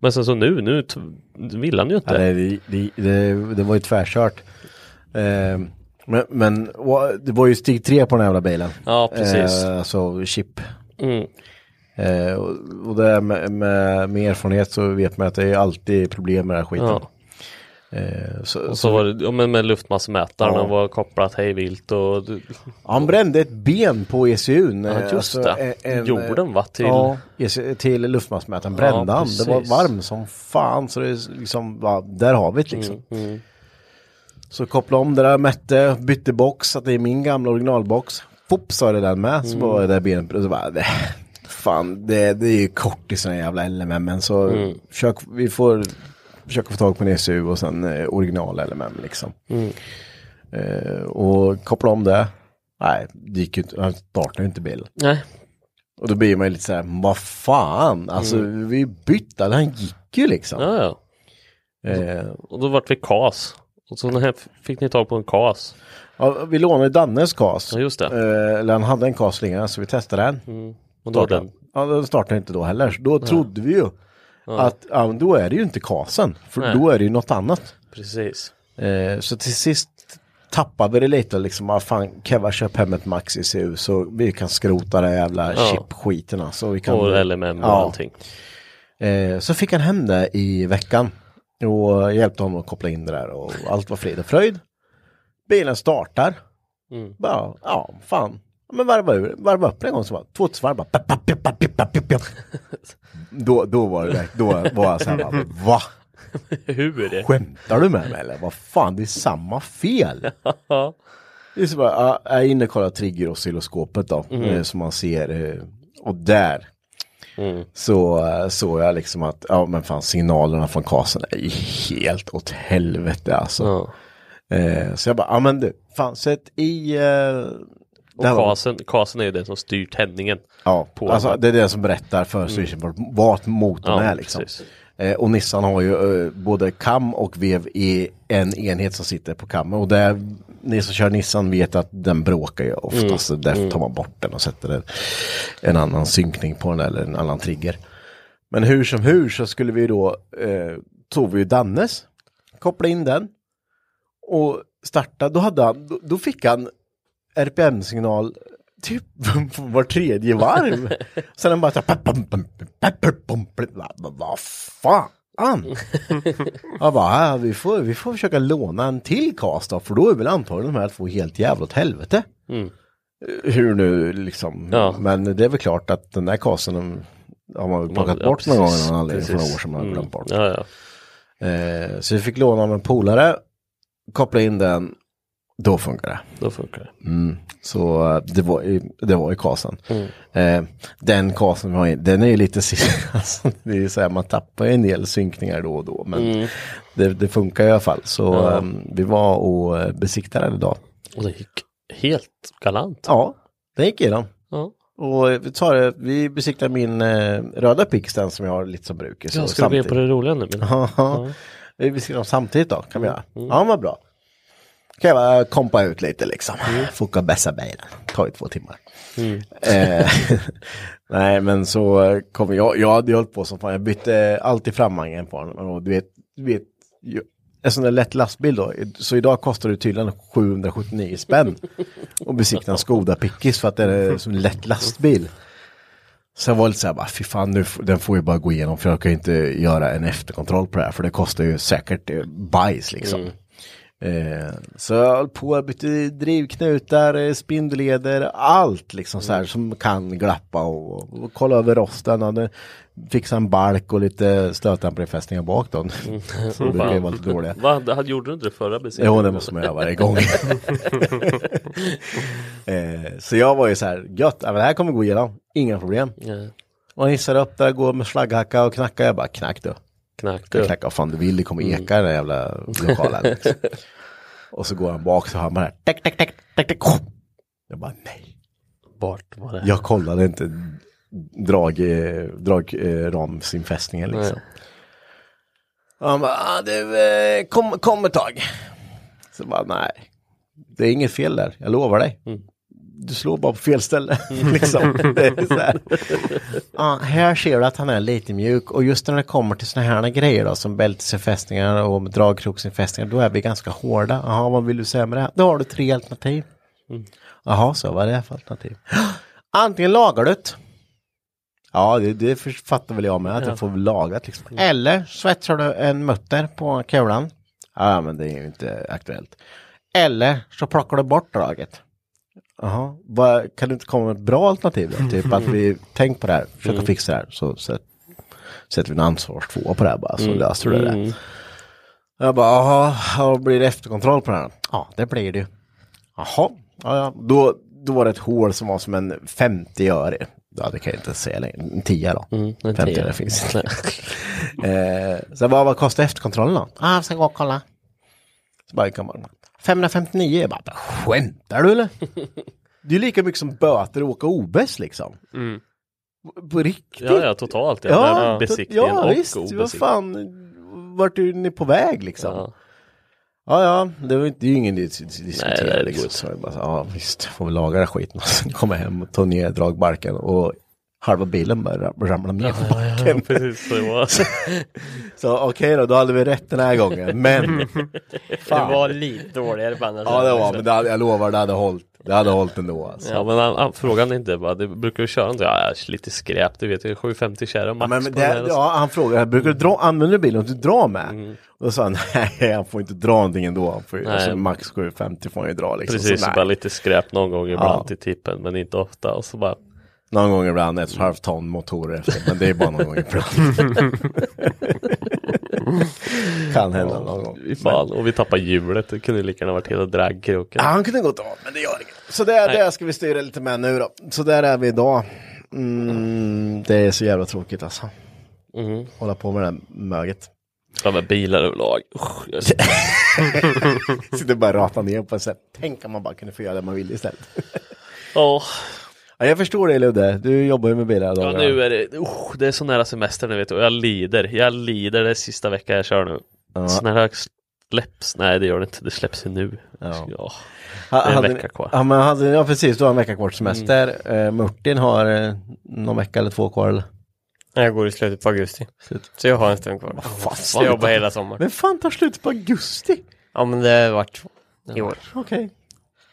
Men sen så nu, nu vill han ju inte. Ja, det, det, det, det, var ju tvärkört. Eh, men, men det var ju steg tre på den här jävla bilen. Ja, precis. Eh, alltså chip. Mm. Eh, och, och det med, med, med erfarenhet så vet man att det är alltid problem med den här skiten. Ja. Eh, så, Och så var det, ja, men med luftmassemätaren Ja. var kopplat hej vilt och Han brände ett ben på ECUn. Ja, eh, just det. Jorden, va, till- Ja, ECU, till luftmassmätaren brände han. Det var precis. varm som fan. Så det liksom, va, där har vi det liksom. Mm, Så kopplade om det där, mätte, bytte box, att det är min gamla originalbox. Fopp sa det den med, så Mm. var det där benet, och så bara, det, fan, det, det är ju kort i sådana jävla LMM, men så Mm. försök, vi får försöka få tag på en ECU och sen eh, original LMM liksom. Mm. Eh, och koppla om det. Nej, det gick ju inte, han startade ju inte bilen. nej. Och då blir man ju lite så här, vad fan, alltså vi bytte, han gick ju liksom. Mm. Ja, ja. Eh, Och då vart vi KAS. Och så här fick ni tag på en KAS. ja, vi lånade Dannes KAS. Ja, just det. Eh, eller han hade en KAS så vi testade den. Och då den. Ja, den startade inte då heller. Så då trodde vi ju att ja, då är det ju inte KASen. För Nej. då är det ju något annat. Precis. Eh, så till sist tappade vi det lite liksom. Ah, fan, Keva köp hem ett Max ECU så vi kan skrota det jävla Ja. chip-skiten. Så vi kan, Och LMM och Ja. allting. Eh, så fick han hem det i veckan. Och hjälpte honom att koppla in det där och allt var frid och fröjd. Bilen startar. Mm. Bara, ja, fan. Men varva, ur, varva upp den en gång så bara, två varv bara, Då, då var det, då var jag så här, bara, va? Hur? Skämtar du med mig eller? Vad fan, det är samma fel. Det är så bara, ja, jag är inne och kollar trigger oscilloskopet då, eh, som man ser. eh, Och där Mm. så eh, såg jag liksom att, ja men fan signalerna från kasen är helt åt helvete alltså. Ja. Eh, så jag bara, ja men du, fan sätt i... Eh, Och kasen, kasen är ju det som styr tändningen. Ja, alltså det är det som berättar för Switchboard vad motorn Ja, är liksom. Eh, och Nissan har ju eh, både kam och vev i en enhet som sitter på kammen och det ni som kör Nissan vet att den bråkar ju oftast. Mm. Därför tar man bort den och sätter en, en annan synkning på den eller en annan trigger. Men hur som hur så skulle vi då, eh, tog vi ju Dannes, kopplade in den och starta, då, hade han, då, då fick han RPM-signal typ var tredje varv. Sen han bara så här, vad fan? Jag bara, "Ja, vi får, vi får försöka låna en till cast då, för då är väl antagligen de här två helt jävla åt helvete. Hur nu liksom, Ja. men det är väl klart att den där casten har man väl plockat Ja, bort någon gång av någon anledning för några år sedan man har Mm. glömt bort. Ja, ja. Eh, så vi fick låna av en polare, koppla in den, då funkar det. Då funkar det. Mm. Så eh, det var i, det var i kasen. Mm. Eh, den kasen vi har in, den är ju lite, alltså, det är ju så här, man tappar ju en del synkningar då och då. Men det, det funkar i alla fall. Så Mm. Ja. eh, vi var och eh, besiktade den idag. Och det gick helt galant. Ja, den gick igenom. Ja. Och eh, vi, tar, det- vi besiktade min eh, röda Pixten som jag har lite som bruk. Så Jag ska du med på det roliga nu? Men... Ja, vi besiktade dem samtidigt då, kan vi göra. Ja, vad bra. Kan jag kompa ut lite liksom. Foka bästa bilen. Tar ju två timmar. Eh, nej, men så kom jag, jag hade hållit på som fan. Jag bytte alltid framvagnen på den. Och du vet, du vet, en sån där lätt lastbil då. Så idag kostar det tydligen 779 spänn. Och besikta en Skoda Pickis för att det är som en lätt lastbil. Så jag var lite så här, bara, fy fan, nu, den får ju bara gå igenom för jag kan ju inte göra en efterkontroll på det här för det kostar ju säkert eh, bajs liksom. Eh, så jag höll på, jag bytte drivknutar, eh, spindelleder, allt liksom så här som kan glappa och, och kolla över rosten. Hade fixat en balk och lite stötdämparfästningar bak då. Så det brukar ju vara lite dåliga. Vad, hade- gjorde du inte det förra besiktningen? Jo, det måste man göra varje gång. eh, så jag var ju så här, gött, ja, men det här kommer gå igenom, inga problem. Ja. Och hissar upp där, går med slagghacka och knackar. Jag bara, knack du. Knacka vad fan du vill, det kommer eka i den där jävla lokalen. Liksom. och så går han bak så hör man det här, tack, tack, tack, tack, tack. Jag bara, nej. Vart var det? Jag kollade inte drag, drag eh, ramsinfästningen liksom. Och han bara, ah, du, eh, kom, kom ett tag. Så bara, nej. Det är inget fel där, jag lovar dig. Du slår bara på fel ställe. liksom. här. Ja, här ser du att han är lite mjuk och just när det kommer till såna här grejer då som bältesinfästningar och dragkroksinfästningar då är vi ganska hårda. Jaha, vad vill du säga med det? Då har du tre alternativ. Jaha, så vad är det för alternativ? Antingen lagar du det. Ja, det, det fattar väl jag med att jag får lagat liksom. Eller svetsar du en mutter på kulan. Ja, men det är ju inte aktuellt. Eller så plockar du bort draget. Jaha, vad, kan du inte komma med ett bra alternativ då? Typ att vi, tänk på det här, försök att fixa det här. Så sätt, sätter vi en ansvarstvåa på det här bara, så löser du det. Jag bara, jaha, ja, blir det efterkontroll på den här? Ja, det blir det ju. Jaha, ja, ja. Då, då var det ett hål som var som en 50 öre. Ja, det kan jag inte säga längre. En 10 då. Mm, en 50 tia. finns inte. eh, så jag bara, vad kostar efterkontrollen då? Ja, ah, jag ska gå och kolla. Så bara, kan man, 559. Jag bara, skämtar du eller? Det är lika mycket som böter att åka OBS liksom. På riktigt. Ja, ja, totalt. Ja, Ja, ja besiktningen ja och visst. Vad fan, vart är ni på väg liksom? Ja. Ja, ja, det var inte, det är ju ingen dis- dis- diskutera Nej, det liksom. går Så jag bara, så, ja visst, får vi laga den skiten. Och sen kommer jag hem och tar ner dragbarken och halva bilen bara ramlar ner på backen. Ja, precis så var det. Så okej då, då hade vi rätt den här gången. Men, Det var lite dåligare på andra Ja det var, sidan. men det hade, jag lovar det hade hållit. Det hade hållit ändå alltså. Ja men han, han, frågan är inte bara, det brukar du köra inte? Ja, lite skräp, du vet ju 750 kärra max Men, men här det, och så. ja, han frågade, brukar du dra, använder du bilen att du drar med? Och då sa han, nej han får inte dra någonting ändå. Han får, ju- Mm. Alltså, max 750 får han ju dra liksom. Precis, så, bara lite skräp någon gång ibland Ja. till tippen men inte ofta och så bara Någon gång ibland ett och ett halvt ton motorer efter, men det är bara någon gång ibland. kan hända någon gång. Fy fan, och vi tappar hjulet, det kunde lika gärna varit hela dragkroken. Ja, han kunde gått av, men det gör inget. Så det, det ska vi styra lite med nu då. Så där är vi idag. Mm, det är så jävla tråkigt alltså. Mm. Hålla på med det här möget. Ja men bilar överlag. Sitter bara och ratar ner på sätt. Tänk om man bara kunde få göra det man vill istället. Åh, Ja, jag förstår dig Ludde, du jobbar ju med bilar ja, nu är det, usch, det är så nära semester nu vet du och jag lider, jag lider, det är sista veckan jag kör nu. Ja. Så när jag släpps. Nej det gör det inte, det släpps ju nu. Ja. Ja. Det är en hade vecka kvar. Ja, men hade, ja precis, du har en vecka kvar semester. Eh, Murtin har eh, någon vecka eller två kvar eller? Jag går i slutet på augusti. Slut. Så jag har en stund kvar. Så jag jobbar hela sommaren. Men fan tar slut på augusti? Ja men det har varit i år. Okej.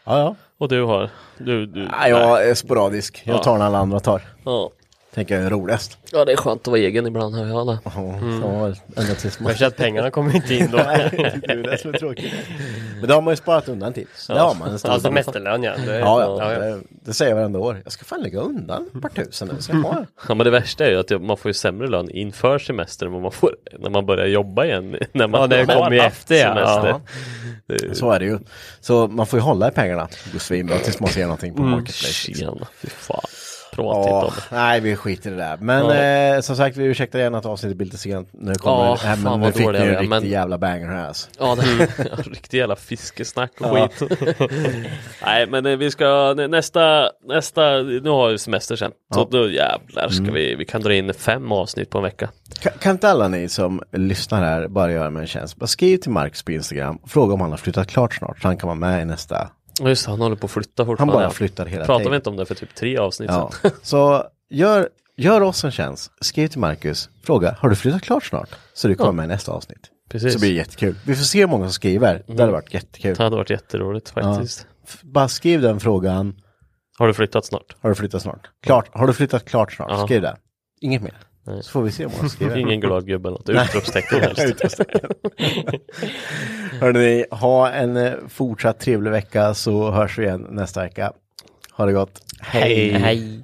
Ja, ja. Och du har? Du, du, Nej, jag är sporadisk. Jag Ja. tar när alla andra tar. Ja. Tänker jag är roligast. ja, det är skönt att vara egen ibland. Hör jag det. Ja, så ända tills man... Kanske att pengarna kommer inte in då. Nej, det är det som är tråkigt. Men det har man ju sparat undan till. Så Det har man. Ja, summa. semesterlön ja. Det, Ja, ja, ja, ja. Det, det säger jag varenda år. Jag ska fan lägga undan ett par tusen nu. Ja men det värsta är ju att man får ju sämre lön inför semester än vad man får när man börjar jobba igen. När man Ja, det kommer ju efter, ja. semester. Ja. Det- Så är det ju. Så man får ju hålla i pengarna. Det går svinbra tills man ser någonting på Mm. Marketplace. liksom. Tjena, fy fan. Prata inte Ja, om nej vi skiter i det där. Men Ja. eh, som sagt vi ursäktar gärna att avsnittet blir lite sent. Nu kommer Ja, fan men nu fick ni ju en riktig men- jävla banger här alltså. Ja, det ja, riktig jävla fiskesnack och skit. Nej, men eh, vi ska nä- nästa, nästa, nu har vi semester sen. Så då jävlar ska Mm. vi, vi kan dra in fem avsnitt på en vecka. Kan, kan inte alla ni som lyssnar här bara göra mig en tjänst? Bara skriv till Marcus på Instagram och fråga om han har flyttat klart snart så han kan vara med i nästa. Just han håller på att flytta Han fortfarande. bara ja. flyttar hela Pratade tiden. vi inte om det för typ tre avsnitt Ja. Så gör, gör oss en tjänst. Skriv till Marcus. Fråga, har du flyttat klart snart? Så du kommer med i nästa avsnitt. Precis. Så blir det jättekul. Vi får se hur många som skriver. Det hade varit jättekul. Det hade varit jätteroligt faktiskt. F- Bara skriv den frågan. Har du flyttat snart? Har du flyttat snart? Klart. Har du flyttat klart snart? Ja. Skriv det. Inget mer. Nej. Så får vi se många som skriver. Ingen glad gubbe eller något, utropstecken helst. Hörrni, ha en eh, fortsatt trevlig vecka så hörs vi igen nästa vecka. Ha det gott. Hej! Hej.